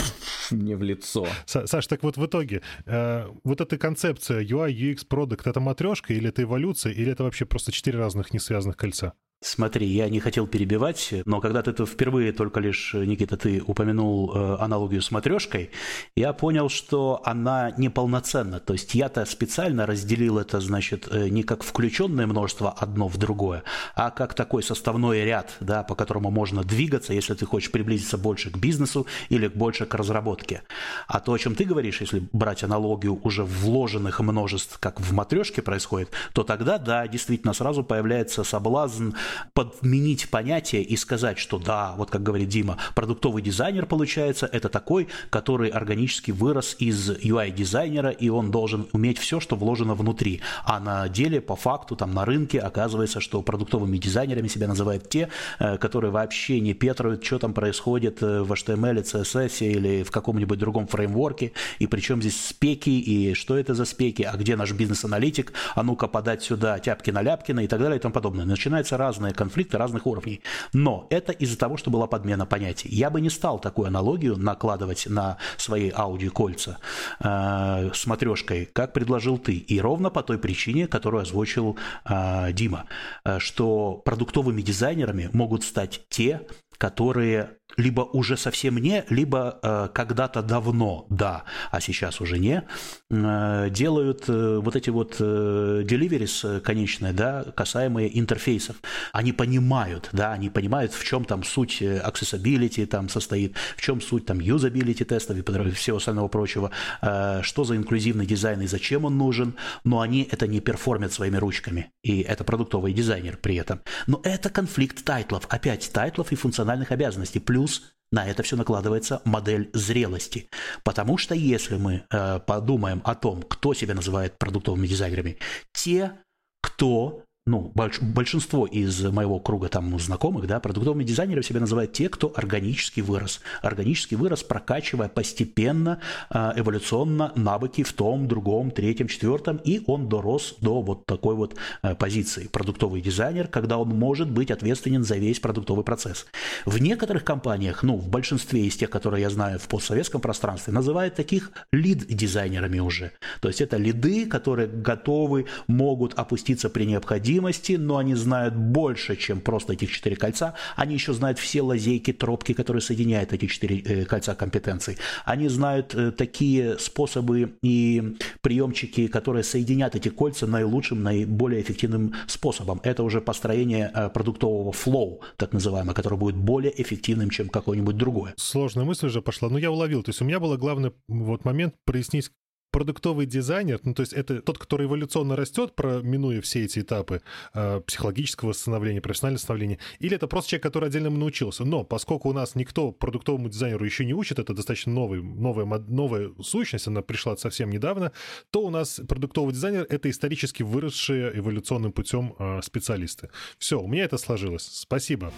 мне в лицо. Саш, так вот в итоге, э, вот эта концепция UI, UX, продукт, это матрешка или это эволюция, или это вообще просто четыре разных несвязанных кольца? Смотри, я не хотел перебивать, но когда ты -то впервые только лишь, Никита, ты упомянул э, аналогию с матрешкой, я понял, что она неполноценна. То есть я-то специально разделил это, значит, э, не как включенное множество одно в другое, а как такой составной ряд, да, по которому можно двигаться, если ты хочешь приблизиться больше к бизнесу или больше к разработке. А то, о чем ты говоришь, если брать аналогию уже вложенных множеств, как в матрешке происходит, то тогда, да, действительно сразу появляется соблазн подменить понятие и сказать, что да, вот как говорит Дима, продуктовый дизайнер получается, это такой, который органически вырос из UI-дизайнера, и он должен уметь все, что вложено внутри. А на деле, по факту, там на рынке оказывается, что продуктовыми дизайнерами себя называют те, э, которые вообще не петруют, что там происходит э, в HTML, CSS или в каком-нибудь другом фреймворке, и причем здесь спеки, и что это за спеки, а где наш бизнес-аналитик, а ну-ка подать сюда тяпки на Ляпкина и так далее и тому подобное. Начинается разные разные конфликты разных уровней. Но это из-за того, что была подмена понятий. Я бы не стал такую аналогию накладывать на свои аудиокольца э, с матрешкой, как предложил ты. И ровно по той причине, которую озвучил э, Дима, э, что продуктовыми дизайнерами могут стать те, которые либо уже совсем не, либо э, когда-то давно, да, а сейчас уже не, э, делают э, вот эти вот э, deliveries конечные, да, касаемые интерфейсов. Они понимают, да, они понимают, в чем там суть accessibility там состоит, в чем суть там юзабилити тестов и всего остального прочего, э, что за инклюзивный дизайн и зачем он нужен, но они это не перформят своими ручками, и это продуктовый дизайнер при этом. Но это конфликт тайтлов, опять тайтлов и функциональных обязанностей, плюс Плюс на это все накладывается модель зрелости. Потому что если мы э, подумаем о том, кто себя называет продуктовыми дизайнерами, те, кто ну, больш, большинство из моего круга там знакомых, да, продуктовыми дизайнерами себя называют те, кто органически вырос. Органически вырос, прокачивая постепенно, а, эволюционно навыки в том, другом, третьем, четвертом, и он дорос до вот такой вот э, позиции. Продуктовый дизайнер, когда он может быть ответственен за весь продуктовый процесс. В некоторых компаниях, ну, в большинстве из тех, которые я знаю в постсоветском пространстве, называют таких лид-дизайнерами уже. То есть это лиды, которые готовы, могут опуститься при необходимости, необходимости, но они знают больше, чем просто этих четыре кольца. Они еще знают все лазейки, тропки, которые соединяют эти четыре э, кольца компетенций. Они знают э, такие способы и приемчики, которые соединят эти кольца наилучшим, наиболее эффективным способом. Это уже построение э, продуктового флоу, так называемое, которое будет более эффективным, чем какое-нибудь другое. Сложная мысль уже пошла, но я уловил. То есть у меня был главный вот момент прояснить продуктовый дизайнер, ну, то есть это тот, который эволюционно растет, минуя все эти этапы э, психологического становления, профессионального становления, или это просто человек, который отдельно научился. Но поскольку у нас никто продуктовому дизайнеру еще не учит, это достаточно новый, новая, новая сущность, она пришла совсем недавно, то у нас продуктовый дизайнер — это исторически выросшие эволюционным путем э, специалисты. Все, у меня это сложилось. Спасибо.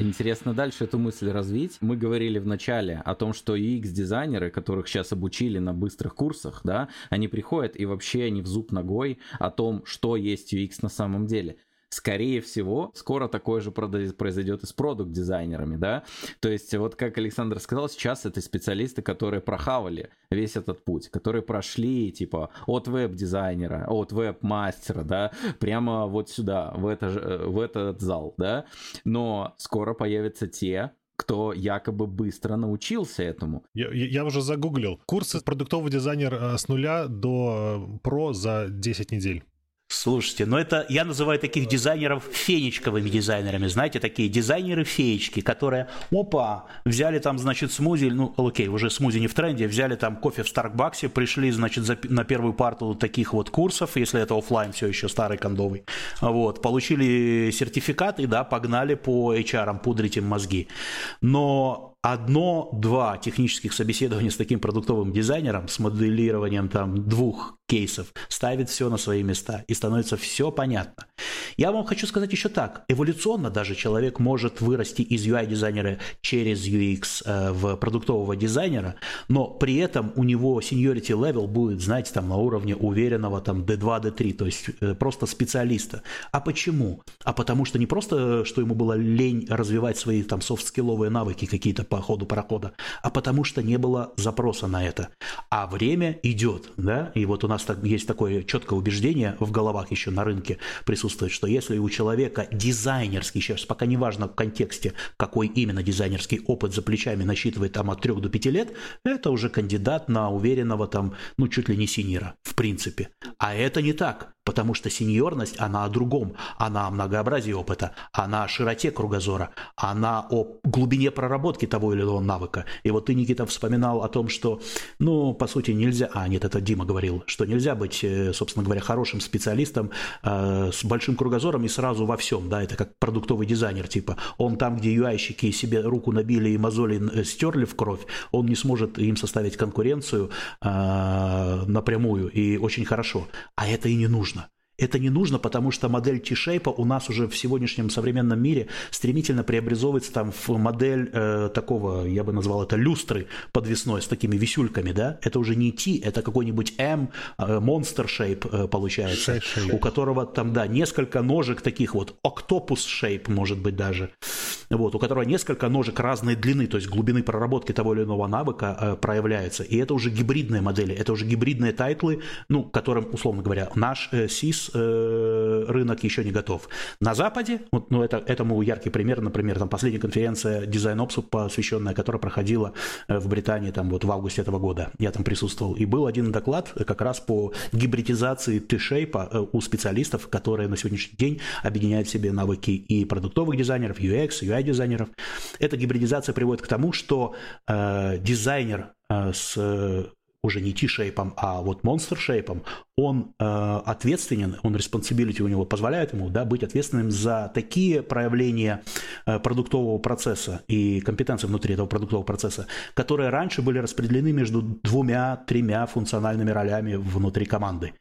Интересно дальше эту мысль развить. Мы говорили в начале о том, что UX-дизайнеры, которых сейчас обучили на быстрых курсах, да, они приходят и вообще они в зуб ногой о том, что есть UX на самом деле скорее всего, скоро такое же произойдет и с продукт-дизайнерами, да. То есть, вот как Александр сказал, сейчас это специалисты, которые прохавали весь этот путь, которые прошли, типа, от веб-дизайнера, от веб-мастера, да, прямо вот сюда, в, это, в этот зал, да. Но скоро появятся те, кто якобы быстро научился этому. Я, я уже загуглил. Курсы продуктового дизайнера с нуля до э, про за 10 недель. Слушайте, но это я называю таких дизайнеров фенечковыми дизайнерами, знаете, такие дизайнеры-феечки, которые, опа, взяли там, значит, смузи, ну, окей, уже смузи не в тренде, взяли там кофе в Старбаксе, пришли, значит, за, на первую парту таких вот курсов, если это офлайн все еще старый кондовый, вот, получили сертификат и, да, погнали по HR пудрить им мозги. Но одно-два технических собеседования с таким продуктовым дизайнером, с моделированием там двух кейсов, ставит все на свои места и становится все понятно. Я вам хочу сказать еще так. Эволюционно даже человек может вырасти из UI-дизайнера через UX э, в продуктового дизайнера, но при этом у него seniority level будет, знаете, там на уровне уверенного там D2, D3, то есть э, просто специалиста. А почему? А потому что не просто, что ему было лень развивать свои там софт-скилловые навыки какие-то по ходу прохода, а потому что не было запроса на это. А время идет, да, и вот у нас так, есть такое четкое убеждение в головах еще на рынке присутствует, что если у человека дизайнерский, сейчас пока не важно в контексте, какой именно дизайнерский опыт за плечами насчитывает там от 3 до 5 лет, это уже кандидат на уверенного там, ну, чуть ли не синьора, в принципе. А это не так потому что сеньорность, она о другом, она о многообразии опыта, она о широте кругозора, она о глубине проработки того или иного навыка. И вот ты, Никита, вспоминал о том, что, ну, по сути, нельзя, а нет, это Дима говорил, что нельзя быть, э, собственно говоря, хорошим специалистом э, с большим кругозором и сразу во всем, да, это как продуктовый дизайнер, типа, он там, где UI-щики себе руку набили и мозоли э, стерли в кровь, он не сможет им составить конкуренцию э, напрямую и очень хорошо, а это и не нужно. Это не нужно, потому что модель T-shape у нас уже в сегодняшнем современном мире стремительно преобразовывается там в модель э, такого, я бы назвал это люстры подвесной с такими висюльками, да? Это уже не T, это какой-нибудь M, э, Monster Shape э, получается, shape. у которого там, да, несколько ножек таких вот, Octopus Shape может быть даже, вот, у которого несколько ножек разной длины, то есть глубины проработки того или иного навыка э, проявляются. И это уже гибридные модели, это уже гибридные тайтлы, ну, которым, условно говоря, наш э, SIS э, рынок еще не готов. На Западе, вот, ну, это, этому яркий пример, например, там последняя конференция Design Ops, посвященная, которая проходила э, в Британии там, вот, в августе этого года. Я там присутствовал. И был один доклад как раз по гибридизации T-shape э, у специалистов, которые на сегодняшний день объединяют в себе навыки и продуктовых дизайнеров, UX, UI-дизайнеров. Эта гибридизация приводит к тому, что э, дизайнер э, с уже не T-шейпом, а вот монстр-шейпом, он э, ответственен, он responsibility у него позволяет ему да, быть ответственным за такие проявления э, продуктового процесса и компетенции внутри этого продуктового процесса, которые раньше были распределены между двумя-тремя функциональными ролями внутри команды.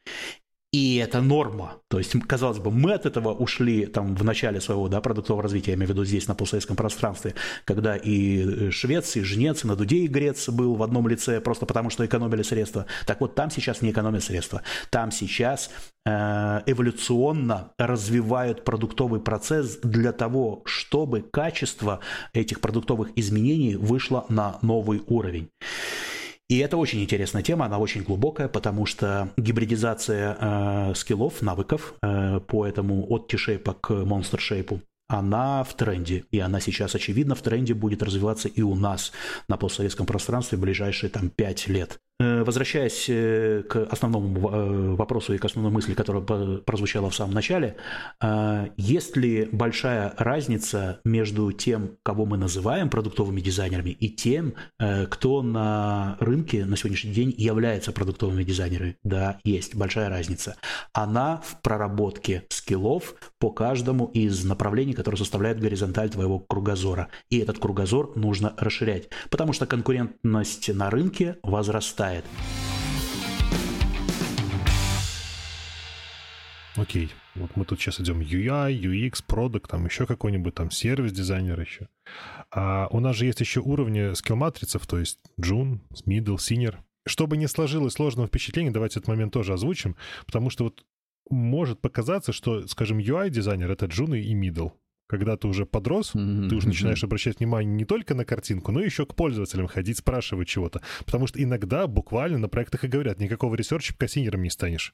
И это норма. То есть, казалось бы, мы от этого ушли там в начале своего да, продуктового развития, я имею в виду здесь, на постсоветском пространстве, когда и э, швец, и жнец, и на дуде и грец был в одном лице, просто потому что экономили средства. Так вот, там сейчас не экономят средства. Там сейчас э, эволюционно развивают продуктовый процесс для того, чтобы качество этих продуктовых изменений вышло на новый уровень. И это очень интересная тема, она очень глубокая, потому что гибридизация э, скиллов, навыков э, по этому от T-shape к Shape, она в тренде, и она сейчас, очевидно, в тренде будет развиваться и у нас на постсоветском пространстве в ближайшие там 5 лет. Э, возвращаясь э, к основному э, вопросу и к основной мысли, которая прозвучала в самом начале, есть ли большая разница между тем, кого мы называем продуктовыми дизайнерами, и тем, кто на рынке на сегодняшний день является продуктовыми дизайнерами? Да, есть большая разница. Она в проработке скиллов по каждому из направлений, которые составляют горизонталь твоего кругозора. И этот кругозор нужно расширять, потому что конкурентность на рынке возрастает хватает. Окей, вот мы тут сейчас идем UI, UX, Product, там еще какой-нибудь там сервис-дизайнер еще. А у нас же есть еще уровни скилл-матрицев, то есть June, Middle, Senior. Чтобы не сложилось сложного впечатления, давайте этот момент тоже озвучим, потому что вот может показаться, что, скажем, UI-дизайнер — это Junior и Middle когда ты уже подрос, mm-hmm. ты уже начинаешь обращать внимание не только на картинку, но еще к пользователям ходить, спрашивать чего-то. Потому что иногда буквально на проектах и говорят, никакого ресерча пока синером не станешь.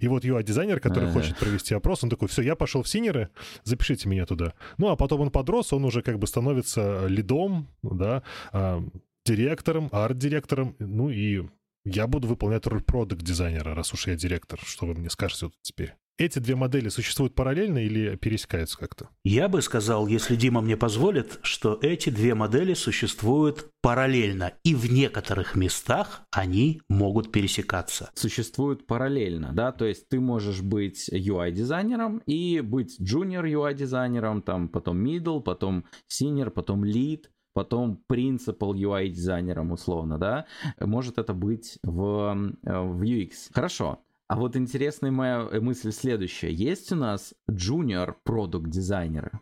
И вот UI-дизайнер, который uh-huh. хочет провести опрос, он такой, все, я пошел в синеры, запишите меня туда. Ну, а потом он подрос, он уже как бы становится лидом, да, а, директором, арт-директором, ну и я буду выполнять роль продукт-дизайнера, раз уж я директор. Что вы мне скажете вот теперь? Эти две модели существуют параллельно или пересекаются как-то? Я бы сказал, если Дима мне позволит, что эти две модели существуют параллельно, и в некоторых местах они могут пересекаться. Существуют параллельно, да, то есть ты можешь быть UI-дизайнером и быть junior UI-дизайнером, там потом middle, потом senior, потом lead, потом principal UI-дизайнером условно, да, может это быть в, э, в UX. Хорошо, а вот интересная моя э, мысль следующая. Есть у нас junior продукт дизайнеры?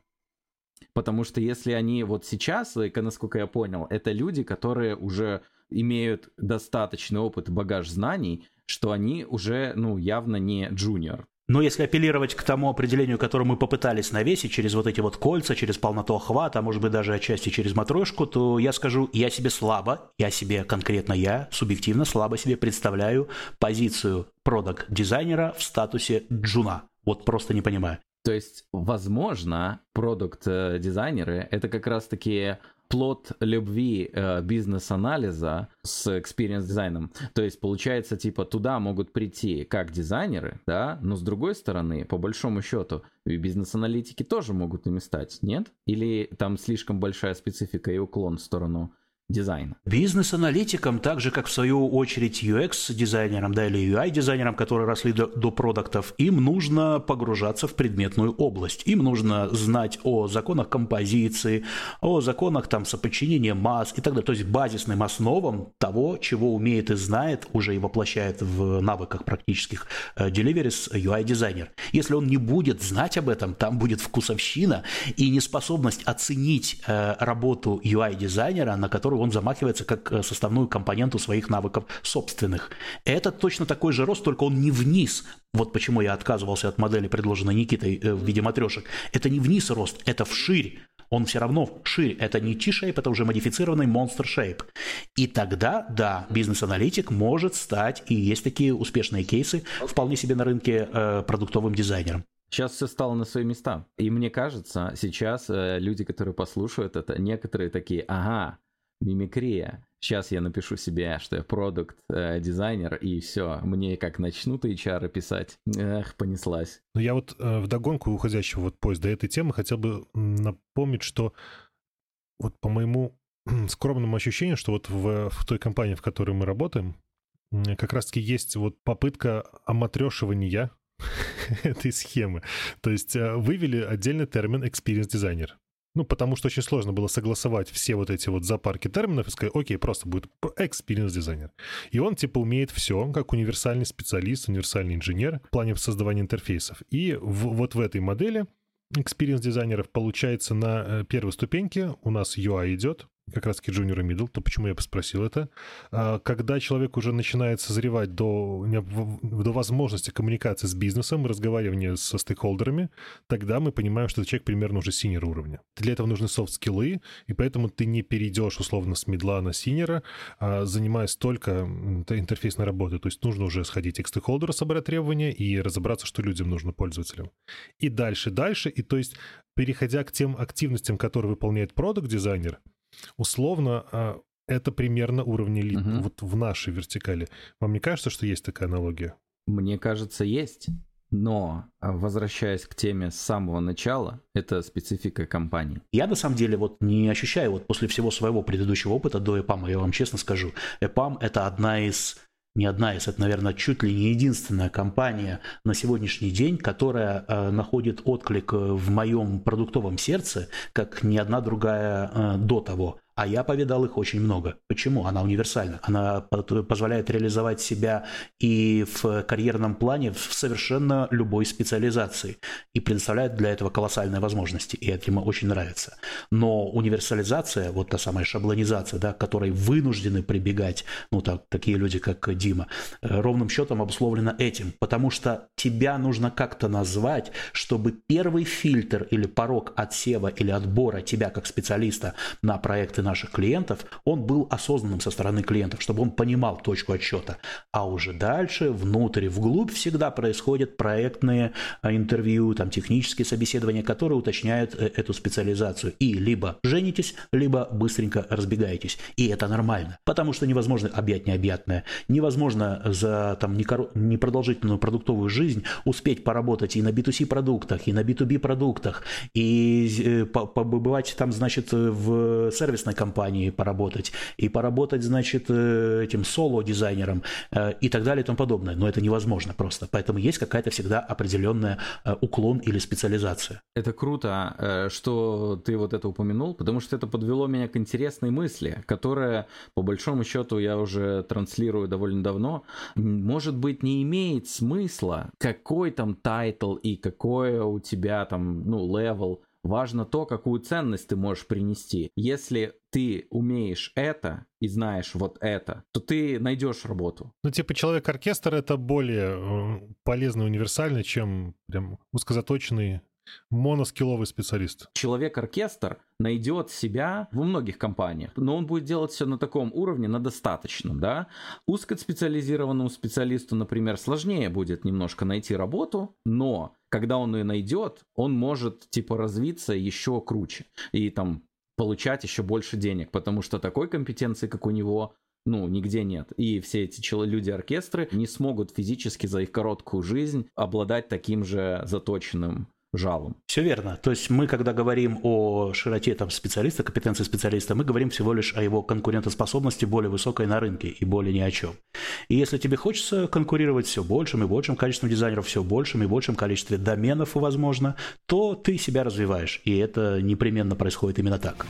Потому что если они вот сейчас, насколько я понял, это люди, которые уже имеют достаточный опыт и багаж знаний, что они уже, ну, явно не junior. Но если апеллировать к тому определению, которое мы попытались навесить через вот эти вот кольца, через полноту охвата, а может быть даже отчасти через матрешку, то я скажу, я себе слабо, я себе конкретно я, субъективно слабо себе представляю позицию продукт-дизайнера в статусе джуна. Вот просто не понимаю. То есть, возможно, продукт-дизайнеры — это как раз-таки плод любви э, бизнес-анализа с experience дизайном. То есть получается, типа, туда могут прийти как дизайнеры, да, но с другой стороны, по большому счету, бизнес-аналитики тоже могут ими стать, нет? Или там слишком большая специфика и уклон в сторону дизайна. Бизнес-аналитикам, так же как в свою очередь UX-дизайнерам да, или UI-дизайнерам, которые росли до, до продуктов, им нужно погружаться в предметную область. Им нужно знать о законах композиции, о законах там, соподчинения масс и так далее. То есть базисным основам того, чего умеет и знает, уже и воплощает в навыках практических э, deliveries UI-дизайнер. Если он не будет знать об этом, там будет вкусовщина и неспособность оценить э, работу UI-дизайнера, на которую он замахивается как э, составную компоненту своих навыков собственных. Это точно такой же рост, только он не вниз. Вот почему я отказывался от модели, предложенной Никитой э, в виде матрешек. Это не вниз рост, это вширь. Он все равно шире. Это не T-shape, это уже модифицированный monster shape. И тогда, да, бизнес-аналитик может стать, и есть такие успешные кейсы, вполне себе на рынке э, продуктовым дизайнером. Сейчас все стало на свои места. И мне кажется, сейчас э, люди, которые послушают это, некоторые такие, ага, мимикрия. Сейчас я напишу себе, что я продукт э, дизайнер, и все, мне как начнут HR писать, эх, понеслась. Ну я вот э, в догонку уходящего вот поезда этой темы хотел бы напомнить, что вот по моему <clears throat> скромному ощущению, что вот в, в той компании, в которой мы работаем, как раз-таки есть вот попытка оматрешивания <laughs> этой схемы. То есть э, вывели отдельный термин experience дизайнер. Ну, потому что очень сложно было согласовать все вот эти вот запарки терминов и сказать, окей, просто будет experience дизайнер. И он, типа, умеет все, как универсальный специалист, универсальный инженер в плане создавания интерфейсов. И в, вот в этой модели experience дизайнеров получается на э, первой ступеньке у нас UI идет, как раз-таки junior и middle, то почему я спросил это. А, когда человек уже начинает созревать до, до возможности коммуникации с бизнесом, разговаривания со стейкхолдерами, тогда мы понимаем, что человек примерно уже senior уровня. Для этого нужны софт-скиллы, и поэтому ты не перейдешь условно с мидла на синера, а занимаясь только интерфейсной работой. То есть нужно уже сходить к стейкхолдеру, собрать требования и разобраться, что людям нужно, пользователям. И дальше, дальше, и то есть переходя к тем активностям, которые выполняет продукт-дизайнер, условно, а, это примерно уровни лид, угу. вот в нашей вертикали. Вам не кажется, что есть такая аналогия? Мне кажется, есть. Но, а, возвращаясь к теме с самого начала, это специфика компании. Я на самом деле вот не ощущаю, вот после всего своего предыдущего опыта до EPAM, я вам честно скажу, EPAM это одна из не одна из, это, наверное, чуть ли не единственная компания на сегодняшний день, которая э, находит отклик в моем продуктовом сердце, как ни одна другая э, до того. А я повидал их очень много. Почему? Она универсальна. Она позволяет реализовать себя и в карьерном плане в совершенно любой специализации. И предоставляет для этого колоссальные возможности. И это ему очень нравится. Но универсализация, вот та самая шаблонизация, да, к которой вынуждены прибегать ну, так, такие люди, как Дима, э, ровным счетом обусловлена этим. Потому что тебя нужно как-то назвать, чтобы первый фильтр или порог отсева или отбора тебя как специалиста на проекты наших клиентов, он был осознанным со стороны клиентов, чтобы он понимал точку отсчета. А уже дальше, внутрь, вглубь всегда происходят проектные а, интервью, там, технические собеседования, которые уточняют э, эту специализацию. И либо женитесь, либо быстренько разбегаетесь. И это нормально, потому что невозможно объять необъятное. Невозможно за там, непродолжительную продуктовую жизнь успеть поработать и на B2C продуктах, и на B2B продуктах, и э, побывать там, значит, в сервисной компании поработать, и поработать, значит, э, этим соло-дизайнером э, и так далее и тому подобное. Но это невозможно просто. Поэтому есть какая-то всегда определенная э, уклон или специализация. Это круто, что ты вот это упомянул, потому что это подвело меня к интересной мысли, которая, по большому счету, я уже транслирую довольно давно. Может быть, не имеет смысла, какой там title и какое у тебя там, ну, level Важно то, какую ценность ты можешь принести. Если ты умеешь это и знаешь вот это, то ты найдешь работу. Ну, типа человек-оркестр это более э, полезно и универсально, чем прям узкозаточенный моноскилловый специалист. Человек-оркестр найдет себя во многих компаниях, но он будет делать все на таком уровне, на достаточном, да. Узкоспециализированному специалисту, например, сложнее будет немножко найти работу, но когда он ее найдет, он может типа развиться еще круче и там получать еще больше денег, потому что такой компетенции, как у него, ну, нигде нет. И все эти люди-оркестры не смогут физически за их короткую жизнь обладать таким же заточенным жалом. Все верно. То есть мы, когда говорим о широте там, специалиста, компетенции специалиста, мы говорим всего лишь о его конкурентоспособности более высокой на рынке и более ни о чем. И если тебе хочется конкурировать все большим и большим количеством дизайнеров, все большим и большим количестве доменов, возможно, то ты себя развиваешь. И это непременно происходит именно так.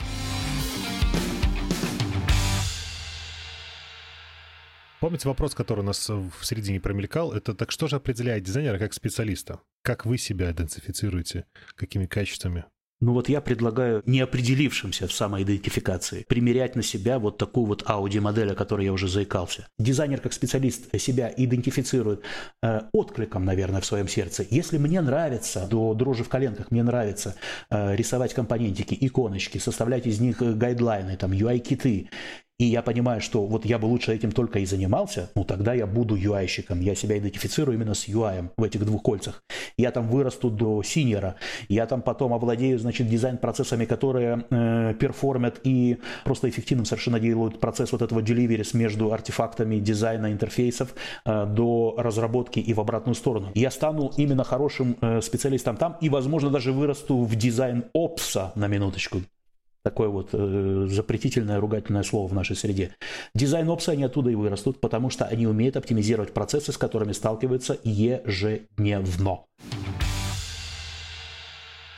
Помните вопрос, который у нас в середине промелькал? Это так что же определяет дизайнера как специалиста? Как вы себя идентифицируете? Какими качествами? Ну вот я предлагаю не определившимся в самоидентификации примерять на себя вот такую вот Audi-модель, о которой я уже заикался. Дизайнер как специалист себя идентифицирует э, откликом, наверное, в своем сердце. Если мне нравится, до дрожи в коленках, мне нравится э, рисовать компонентики, иконочки, составлять из них гайдлайны, там, UI-киты, и я понимаю, что вот я бы лучше этим только и занимался, ну тогда я буду UI-щиком, я себя идентифицирую именно с UI в этих двух кольцах. Я там вырасту до синьора, я там потом овладею, значит, дизайн-процессами, которые э, перформят и просто эффективным совершенно делают процесс вот этого delivery между артефактами дизайна интерфейсов э, до разработки и в обратную сторону. Я стану именно хорошим э, специалистом там и, возможно, даже вырасту в дизайн опса на минуточку такое вот э, запретительное ругательное слово в нашей среде. Дизайн-опсы, они оттуда и вырастут, потому что они умеют оптимизировать процессы, с которыми сталкиваются ежедневно.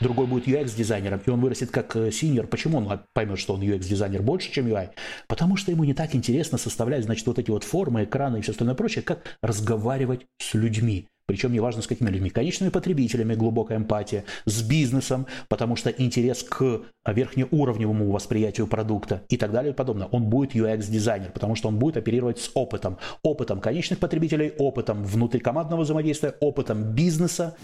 Другой будет UX-дизайнером, и он вырастет как синьор. Почему он поймет, что он UX-дизайнер больше, чем UI? Потому что ему не так интересно составлять, значит, вот эти вот формы, экраны и все остальное прочее, как разговаривать с людьми. Причем неважно с какими людьми. Конечными потребителями, глубокая эмпатия, с бизнесом, потому что интерес к верхнеуровневому восприятию продукта и так далее и подобное. Он будет UX-дизайнер, потому что он будет оперировать с опытом. Опытом конечных потребителей, опытом внутрикомандного взаимодействия, опытом бизнеса.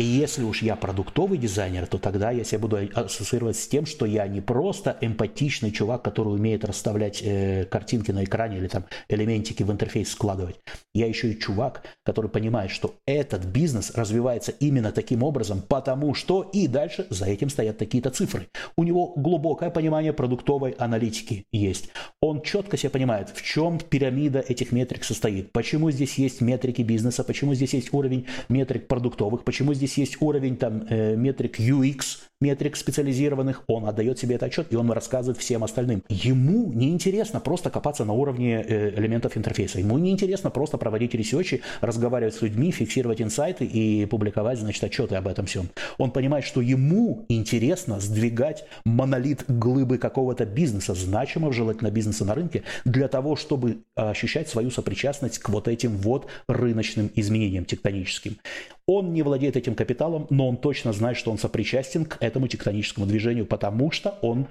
И если уж я продуктовый дизайнер, то тогда я себя буду ассоциировать с тем, что я не просто эмпатичный чувак, который умеет расставлять э, картинки на экране или там элементики в интерфейс складывать. Я еще и чувак, который понимает, что этот бизнес развивается именно таким образом, потому что и дальше за этим стоят такие-то цифры. У него глубокое понимание продуктовой аналитики есть. Он четко себе понимает, в чем пирамида этих метрик состоит, почему здесь есть метрики бизнеса, почему здесь есть уровень метрик продуктовых, почему здесь есть уровень там э, метрик UX, метрик специализированных, он отдает себе этот отчет, и он рассказывает всем остальным. Ему не интересно просто копаться на уровне э, элементов интерфейса. Ему не интересно просто проводить ресерчи, разговаривать с людьми, фиксировать инсайты и публиковать, значит, отчеты об этом всем. Он понимает, что ему интересно сдвигать монолит глыбы какого-то бизнеса, значимого желательно бизнеса на рынке, для того, чтобы ощущать свою сопричастность к вот этим вот рыночным изменениям тектоническим. Он не владеет этим капиталом, но он точно знает, что он сопричастен к этому тектоническому движению, потому что он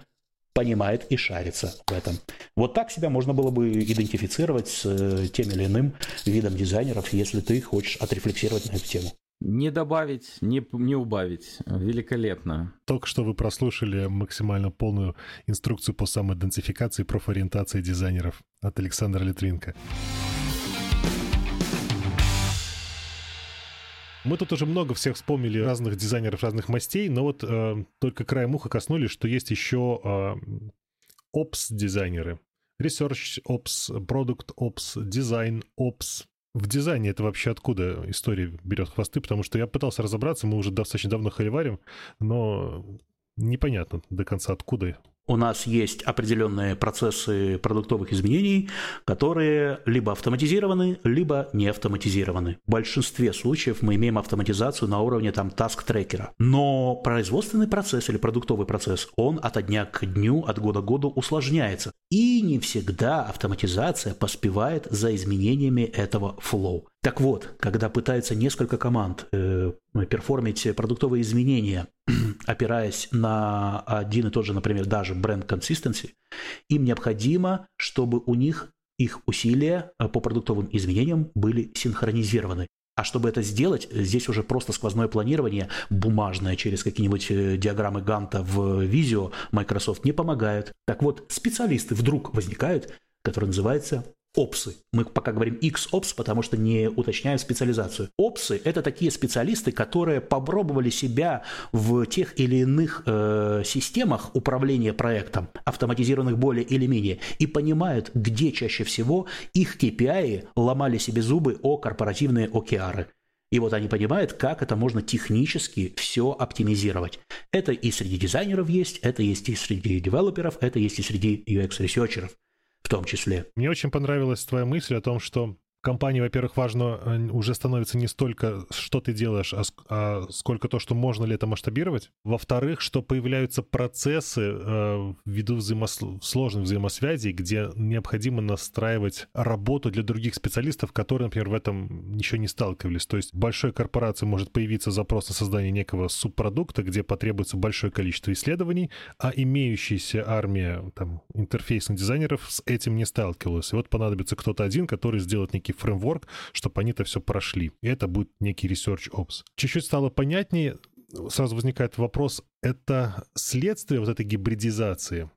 понимает и шарится в этом. Вот так себя можно было бы идентифицировать с э, тем или иным видом дизайнеров, если ты хочешь отрефлексировать на эту тему. Не добавить, не, не убавить. Великолепно. Только что вы прослушали максимально полную инструкцию по самоидентификации и профориентации дизайнеров от Александра Литвинка. Мы тут уже много всех вспомнили разных дизайнеров разных мастей, но вот э, только краем уха коснулись, что есть еще э, Ops-дизайнеры. Research Ops, Product Ops, Design Ops. В дизайне это вообще откуда история берет хвосты? Потому что я пытался разобраться, мы уже достаточно давно холиварим, но непонятно до конца откуда у нас есть определенные процессы продуктовых изменений, которые либо автоматизированы, либо не автоматизированы. В большинстве случаев мы имеем автоматизацию на уровне там таск-трекера. Но производственный процесс или продуктовый процесс, он от дня к дню, от года к году усложняется. И не всегда автоматизация поспевает за изменениями этого flow. Так вот, когда пытаются несколько команд э, перформить продуктовые изменения, <clears throat> опираясь на один и тот же, например, даже бренд consistency, им необходимо, чтобы у них их усилия э, по продуктовым изменениям были синхронизированы. А чтобы это сделать, здесь уже просто сквозное планирование бумажное через какие-нибудь э, диаграммы Ганта в Visio Microsoft не помогают. Так вот, специалисты вдруг возникают, которые называются опсы. Мы пока говорим X-опс, потому что не уточняем специализацию. Опсы – это такие специалисты, которые попробовали себя в тех или иных э, системах управления проектом, автоматизированных более или менее, и понимают, где чаще всего их KPI ломали себе зубы о корпоративные OKR. И вот они понимают, как это можно технически все оптимизировать. Это и среди дизайнеров есть, это есть и среди девелоперов, это есть и среди UX-ресерчеров в том числе. Мне очень понравилась твоя мысль о том, что компании, во-первых, важно э, уже становится не столько, что ты делаешь, а, а сколько то, что можно ли это масштабировать. Во-вторых, что появляются процессы э, ввиду взаимос... сложных взаимосвязей, где необходимо настраивать работу для других специалистов, которые, например, в этом еще не сталкивались. То есть в большой корпорации может появиться запрос на создание некого субпродукта, где потребуется большое количество исследований, а имеющаяся армия там, интерфейсных дизайнеров с этим не сталкивалась. И вот понадобится кто-то один, который сделает некий некий фреймворк, чтобы они это все прошли. И это будет некий Research Ops. Чуть-чуть стало понятнее, сразу возникает вопрос, это следствие вот этой гибридизации?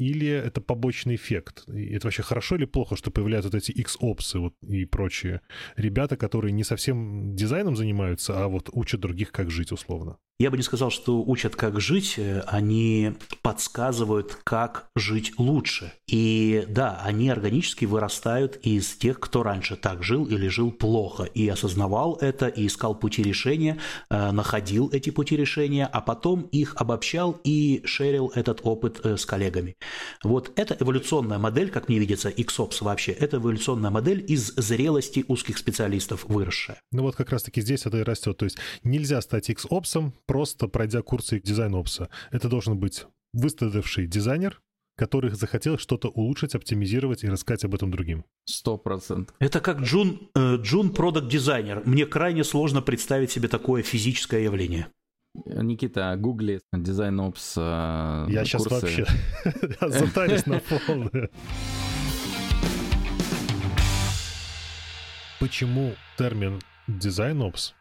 Или это побочный эффект? И это вообще хорошо или плохо, что появляются вот эти X-опсы вот, и прочие ребята, которые не совсем дизайном занимаются, а вот учат других, как жить условно? Я бы не сказал, что учат, как жить, они подсказывают, как жить лучше. И да, они органически вырастают из тех, кто раньше так жил или жил плохо, и осознавал это, и искал пути решения, э, находил эти пути решения, а потом их обобщал и шерил этот опыт э, с коллегами. Вот эта эволюционная модель, как мне видится, XOPS вообще, это эволюционная модель из зрелости узких специалистов выросшая. Ну вот как раз-таки здесь это и растет. То есть нельзя стать XOPS, просто пройдя курсы дизайн-опса. Это должен быть выставивший дизайнер, который захотел что-то улучшить, оптимизировать и рассказать об этом другим. Сто процентов. Это как Джун, э, Джун продукт дизайнер. Мне крайне сложно представить себе такое физическое явление. Никита, гугли дизайн опс э, Я сейчас вообще <laughs> затарюсь на полную. Почему термин дизайн опс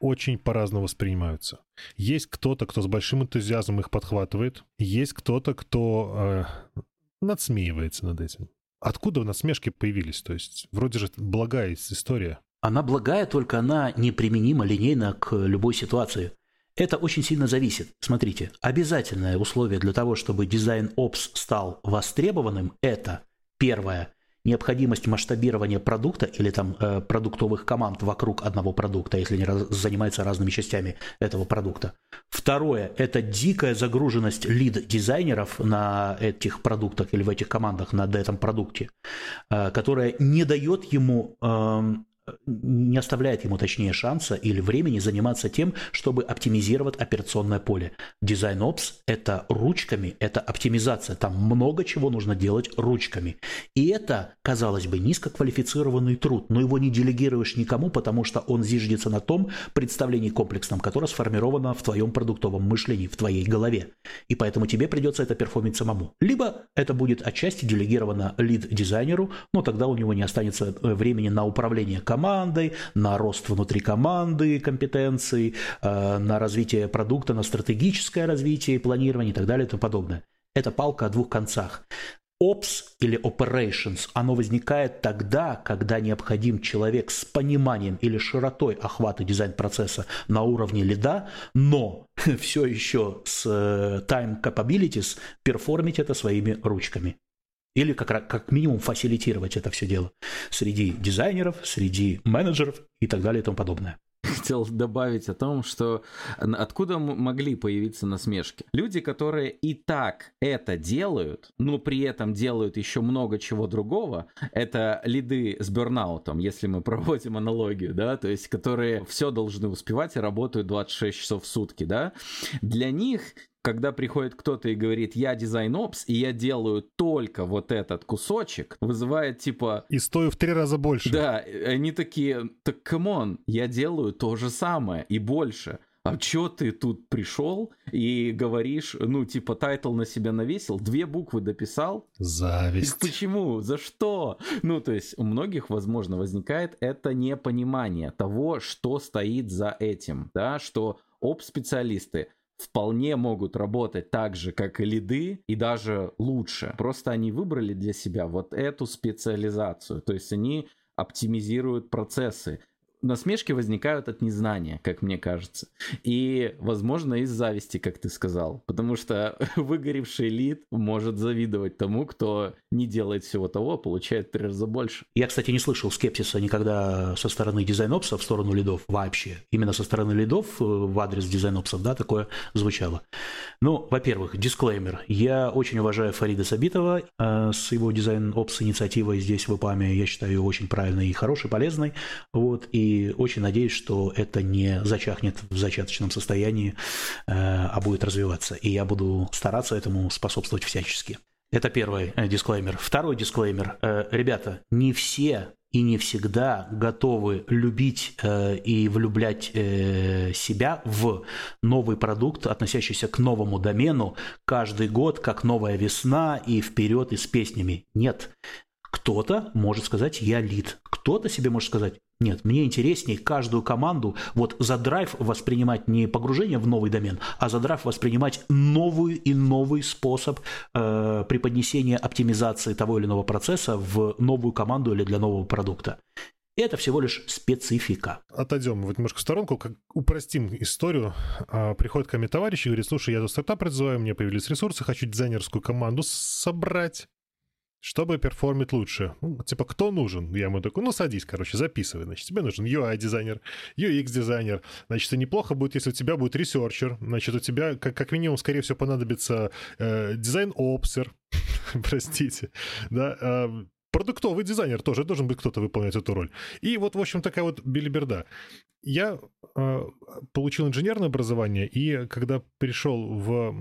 очень по-разному воспринимаются. Есть кто-то, кто с большим энтузиазмом их подхватывает, есть кто-то, кто э, надсмеивается над этим. Откуда насмешки появились? То есть, вроде же благая история. Она благая, только она неприменима линейно к любой ситуации. Это очень сильно зависит. Смотрите, обязательное условие для того, чтобы дизайн Ops стал востребованным, это первое – необходимость масштабирования продукта или там э, продуктовых команд вокруг одного продукта, если они раз, занимаются разными частями этого продукта. Второе – это дикая загруженность лид-дизайнеров на этих продуктах или в этих командах на этом продукте, э, которая не дает ему э, не оставляет ему, точнее, шанса или времени заниматься тем, чтобы оптимизировать операционное поле. Дизайн Ops – это ручками, это оптимизация. Там много чего нужно делать ручками. И это, казалось бы, низкоквалифицированный труд, но его не делегируешь никому, потому что он зиждется на том представлении комплексном, которое сформировано в твоем продуктовом мышлении, в твоей голове. И поэтому тебе придется это перформить самому. Либо это будет отчасти делегировано лид-дизайнеру, но тогда у него не останется э, времени на управление командой, на рост внутри команды компетенций, э, на развитие продукта, на стратегическое развитие, планирование и так далее и тому подобное. Это палка о двух концах. Ops или operations, оно возникает тогда, когда необходим человек с пониманием или широтой охвата дизайн-процесса на уровне лида, но <laughs> все еще с э, time capabilities перформить это своими ручками. Или как, как минимум фасилитировать это все дело среди дизайнеров, среди менеджеров и так далее и тому подобное хотел добавить о том, что откуда могли появиться насмешки. Люди, которые и так это делают, но при этом делают еще много чего другого, это лиды с бернаутом, если мы <laughs> проводим аналогию, да, то есть которые все должны успевать и работают 26 часов в сутки, да, для них когда приходит кто-то и говорит, я design ops, и я делаю только вот этот кусочек, вызывает типа... И стою в три раза больше. Да, они такие, так come on, я делаю то же самое и больше. А чё ты тут пришел и говоришь, ну, типа, title на себя навесил, две буквы дописал? Зависть. Почему? За что? Ну, то есть у многих, возможно, возникает это непонимание того, что стоит за этим, да, что ops-специалисты вполне могут работать так же, как и лиды, и даже лучше. Просто они выбрали для себя вот эту специализацию. То есть они оптимизируют процессы насмешки возникают от незнания, как мне кажется. И, возможно, из зависти, как ты сказал. Потому что <laughs> выгоревший лид может завидовать тому, кто не делает всего того, а получает три раза больше. Я, кстати, не слышал скепсиса никогда со стороны дизайнопса в сторону лидов вообще. Именно со стороны лидов э, в адрес дизайнопсов, да, такое звучало. Ну, во-первых, дисклеймер. Я очень уважаю Фарида Сабитова э, с его дизайн-опс инициативой здесь в ИПАМе. Я считаю ее очень правильной и хорошей, полезной. Вот, и очень надеюсь, что это не зачахнет в зачаточном состоянии, э, а будет развиваться. И я буду стараться этому способствовать всячески. Это первый э, дисклеймер. Второй дисклеймер. Э, ребята, не все и не всегда готовы любить и влюблять себя в новый продукт, относящийся к новому домену, каждый год, как новая весна и вперед и с песнями. Нет. Кто-то может сказать «я лид», кто-то себе может сказать нет, мне интереснее каждую команду вот за драйв воспринимать не погружение в новый домен, а за драйв воспринимать новый и новый способ э, преподнесения оптимизации того или иного процесса в новую команду или для нового продукта. Это всего лишь специфика. Отойдем вот немножко в сторонку, как упростим историю. А, приходит ко мне товарищ и говорит, слушай, я за стартап развиваю, мне появились ресурсы, хочу дизайнерскую команду собрать чтобы перформить лучше. Ну, типа, кто нужен? Я ему такой, ну, садись, короче, записывай. Значит, тебе нужен UI-дизайнер, UX-дизайнер. Значит, неплохо будет, если у тебя будет ресерчер. Значит, у тебя, как, как минимум, скорее всего, понадобится э, дизайн-опсер. <laughs> Простите. Да, э, продуктовый дизайнер тоже должен быть кто-то выполнять эту роль. И вот, в общем, такая вот билиберда. Я э, получил инженерное образование, и когда пришел в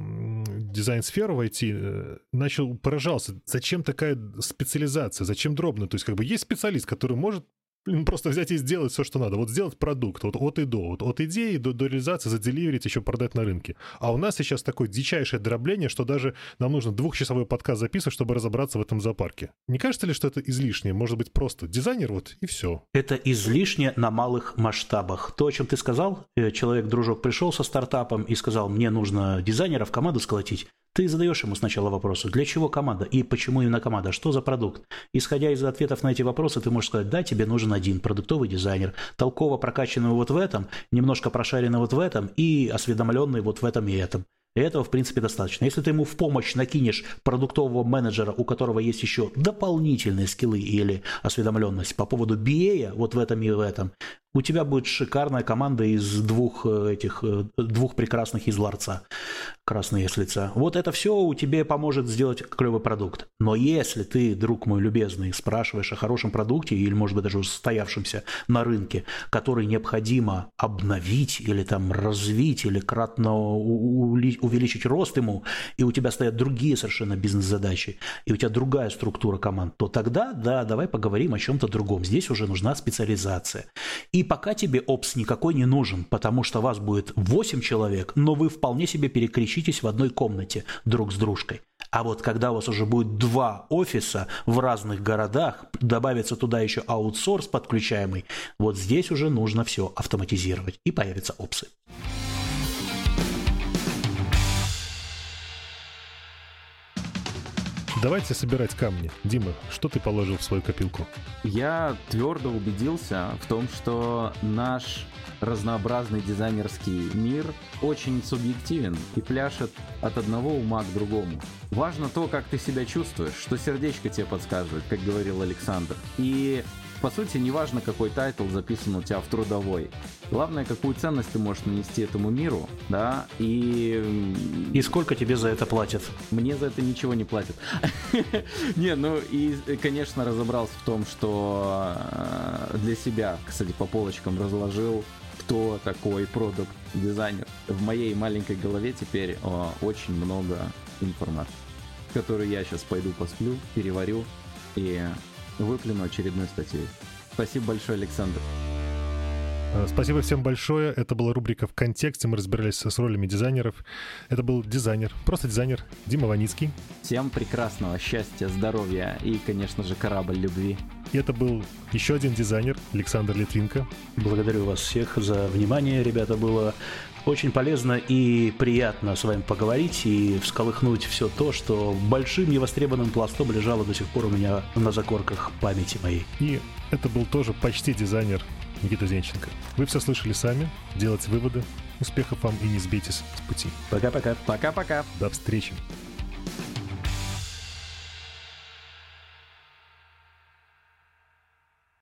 дизайн-сферу в IT, э, начал поражался, зачем такая специализация, зачем дробно? То есть как бы есть специалист, который может блин, просто взять и сделать все, что надо. Вот сделать продукт вот от и до. Вот от идеи до, до реализации, заделиверить, еще продать на рынке. А у нас сейчас такое дичайшее дробление, что даже нам нужно двухчасовой подкаст записывать, чтобы разобраться в этом зоопарке. Не кажется ли, что это излишнее? Может быть, просто дизайнер вот и все. Это излишне на малых масштабах. То, о чем ты сказал, э, человек-дружок пришел со стартапом и сказал, мне нужно дизайнера в команду сколотить. Ты задаешь ему сначала вопросы, для чего команда и почему именно команда, что за продукт. Исходя из ответов на эти вопросы, ты можешь сказать, да, тебе нужен один продуктовый дизайнер, толково прокачанный вот в этом, немножко прошаренный вот в этом и осведомленный вот в этом и этом. И этого, в принципе, достаточно. Если ты ему в помощь накинешь продуктового менеджера, у которого есть еще дополнительные скиллы или осведомленность по поводу BA, вот в этом и в этом, у тебя будет шикарная команда из двух э, этих, э, двух прекрасных из ларца, красные с лица. Вот это все у тебя поможет сделать клевый продукт. Но если ты, друг мой любезный, спрашиваешь о хорошем продукте или, может быть, даже устоявшемся на рынке, который необходимо обновить или там развить или кратно увеличить рост ему, и у тебя стоят другие совершенно бизнес-задачи, и у тебя другая структура команд, то тогда, да, давай поговорим о чем-то другом. Здесь уже нужна специализация. И и пока тебе опс никакой не нужен, потому что вас будет 8 человек, но вы вполне себе перекричитесь в одной комнате друг с дружкой. А вот когда у вас уже будет два офиса в разных городах, добавится туда еще аутсорс подключаемый, вот здесь уже нужно все автоматизировать, и появятся опсы. Давайте собирать камни. Дима, что ты положил в свою копилку? Я твердо убедился в том, что наш разнообразный дизайнерский мир очень субъективен и пляшет от одного ума к другому. Важно то, как ты себя чувствуешь, что сердечко тебе подсказывает, как говорил Александр. И по сути, неважно, какой title записан у тебя в трудовой. Главное, какую ценность ты можешь нанести этому миру, да, и... И сколько тебе за это платят? Мне за это ничего не платят. <laughs> Не, ну и, конечно, разобрался в том, что э, для себя, кстати, по полочкам разложил, кто такой продукт дизайнер. В моей маленькой голове теперь очень много информации, которую я сейчас пойду посплю, переварю и выплюну очередной статьей. Спасибо большое, Александр. Э, спасибо всем большое. Это была рубрика «В контексте». Мы разбирались с ролями дизайнеров. Это был дизайнер, просто дизайнер Дима Ваницкий. Всем прекрасного счастья, здоровья и, конечно же, корабль любви. И это был еще один дизайнер Александр Литвинко. Благодарю вас всех за внимание, ребята. Было очень полезно и приятно с вами поговорить и всколыхнуть все то, что большим невостребованным пластом лежало до сих пор у меня на закорках памяти моей. И это был тоже почти дизайнер Никита Зенченко. Вы все слышали сами, делайте выводы. Успехов вам и не сбейтесь с пути. Пока-пока. Пока-пока. До встречи.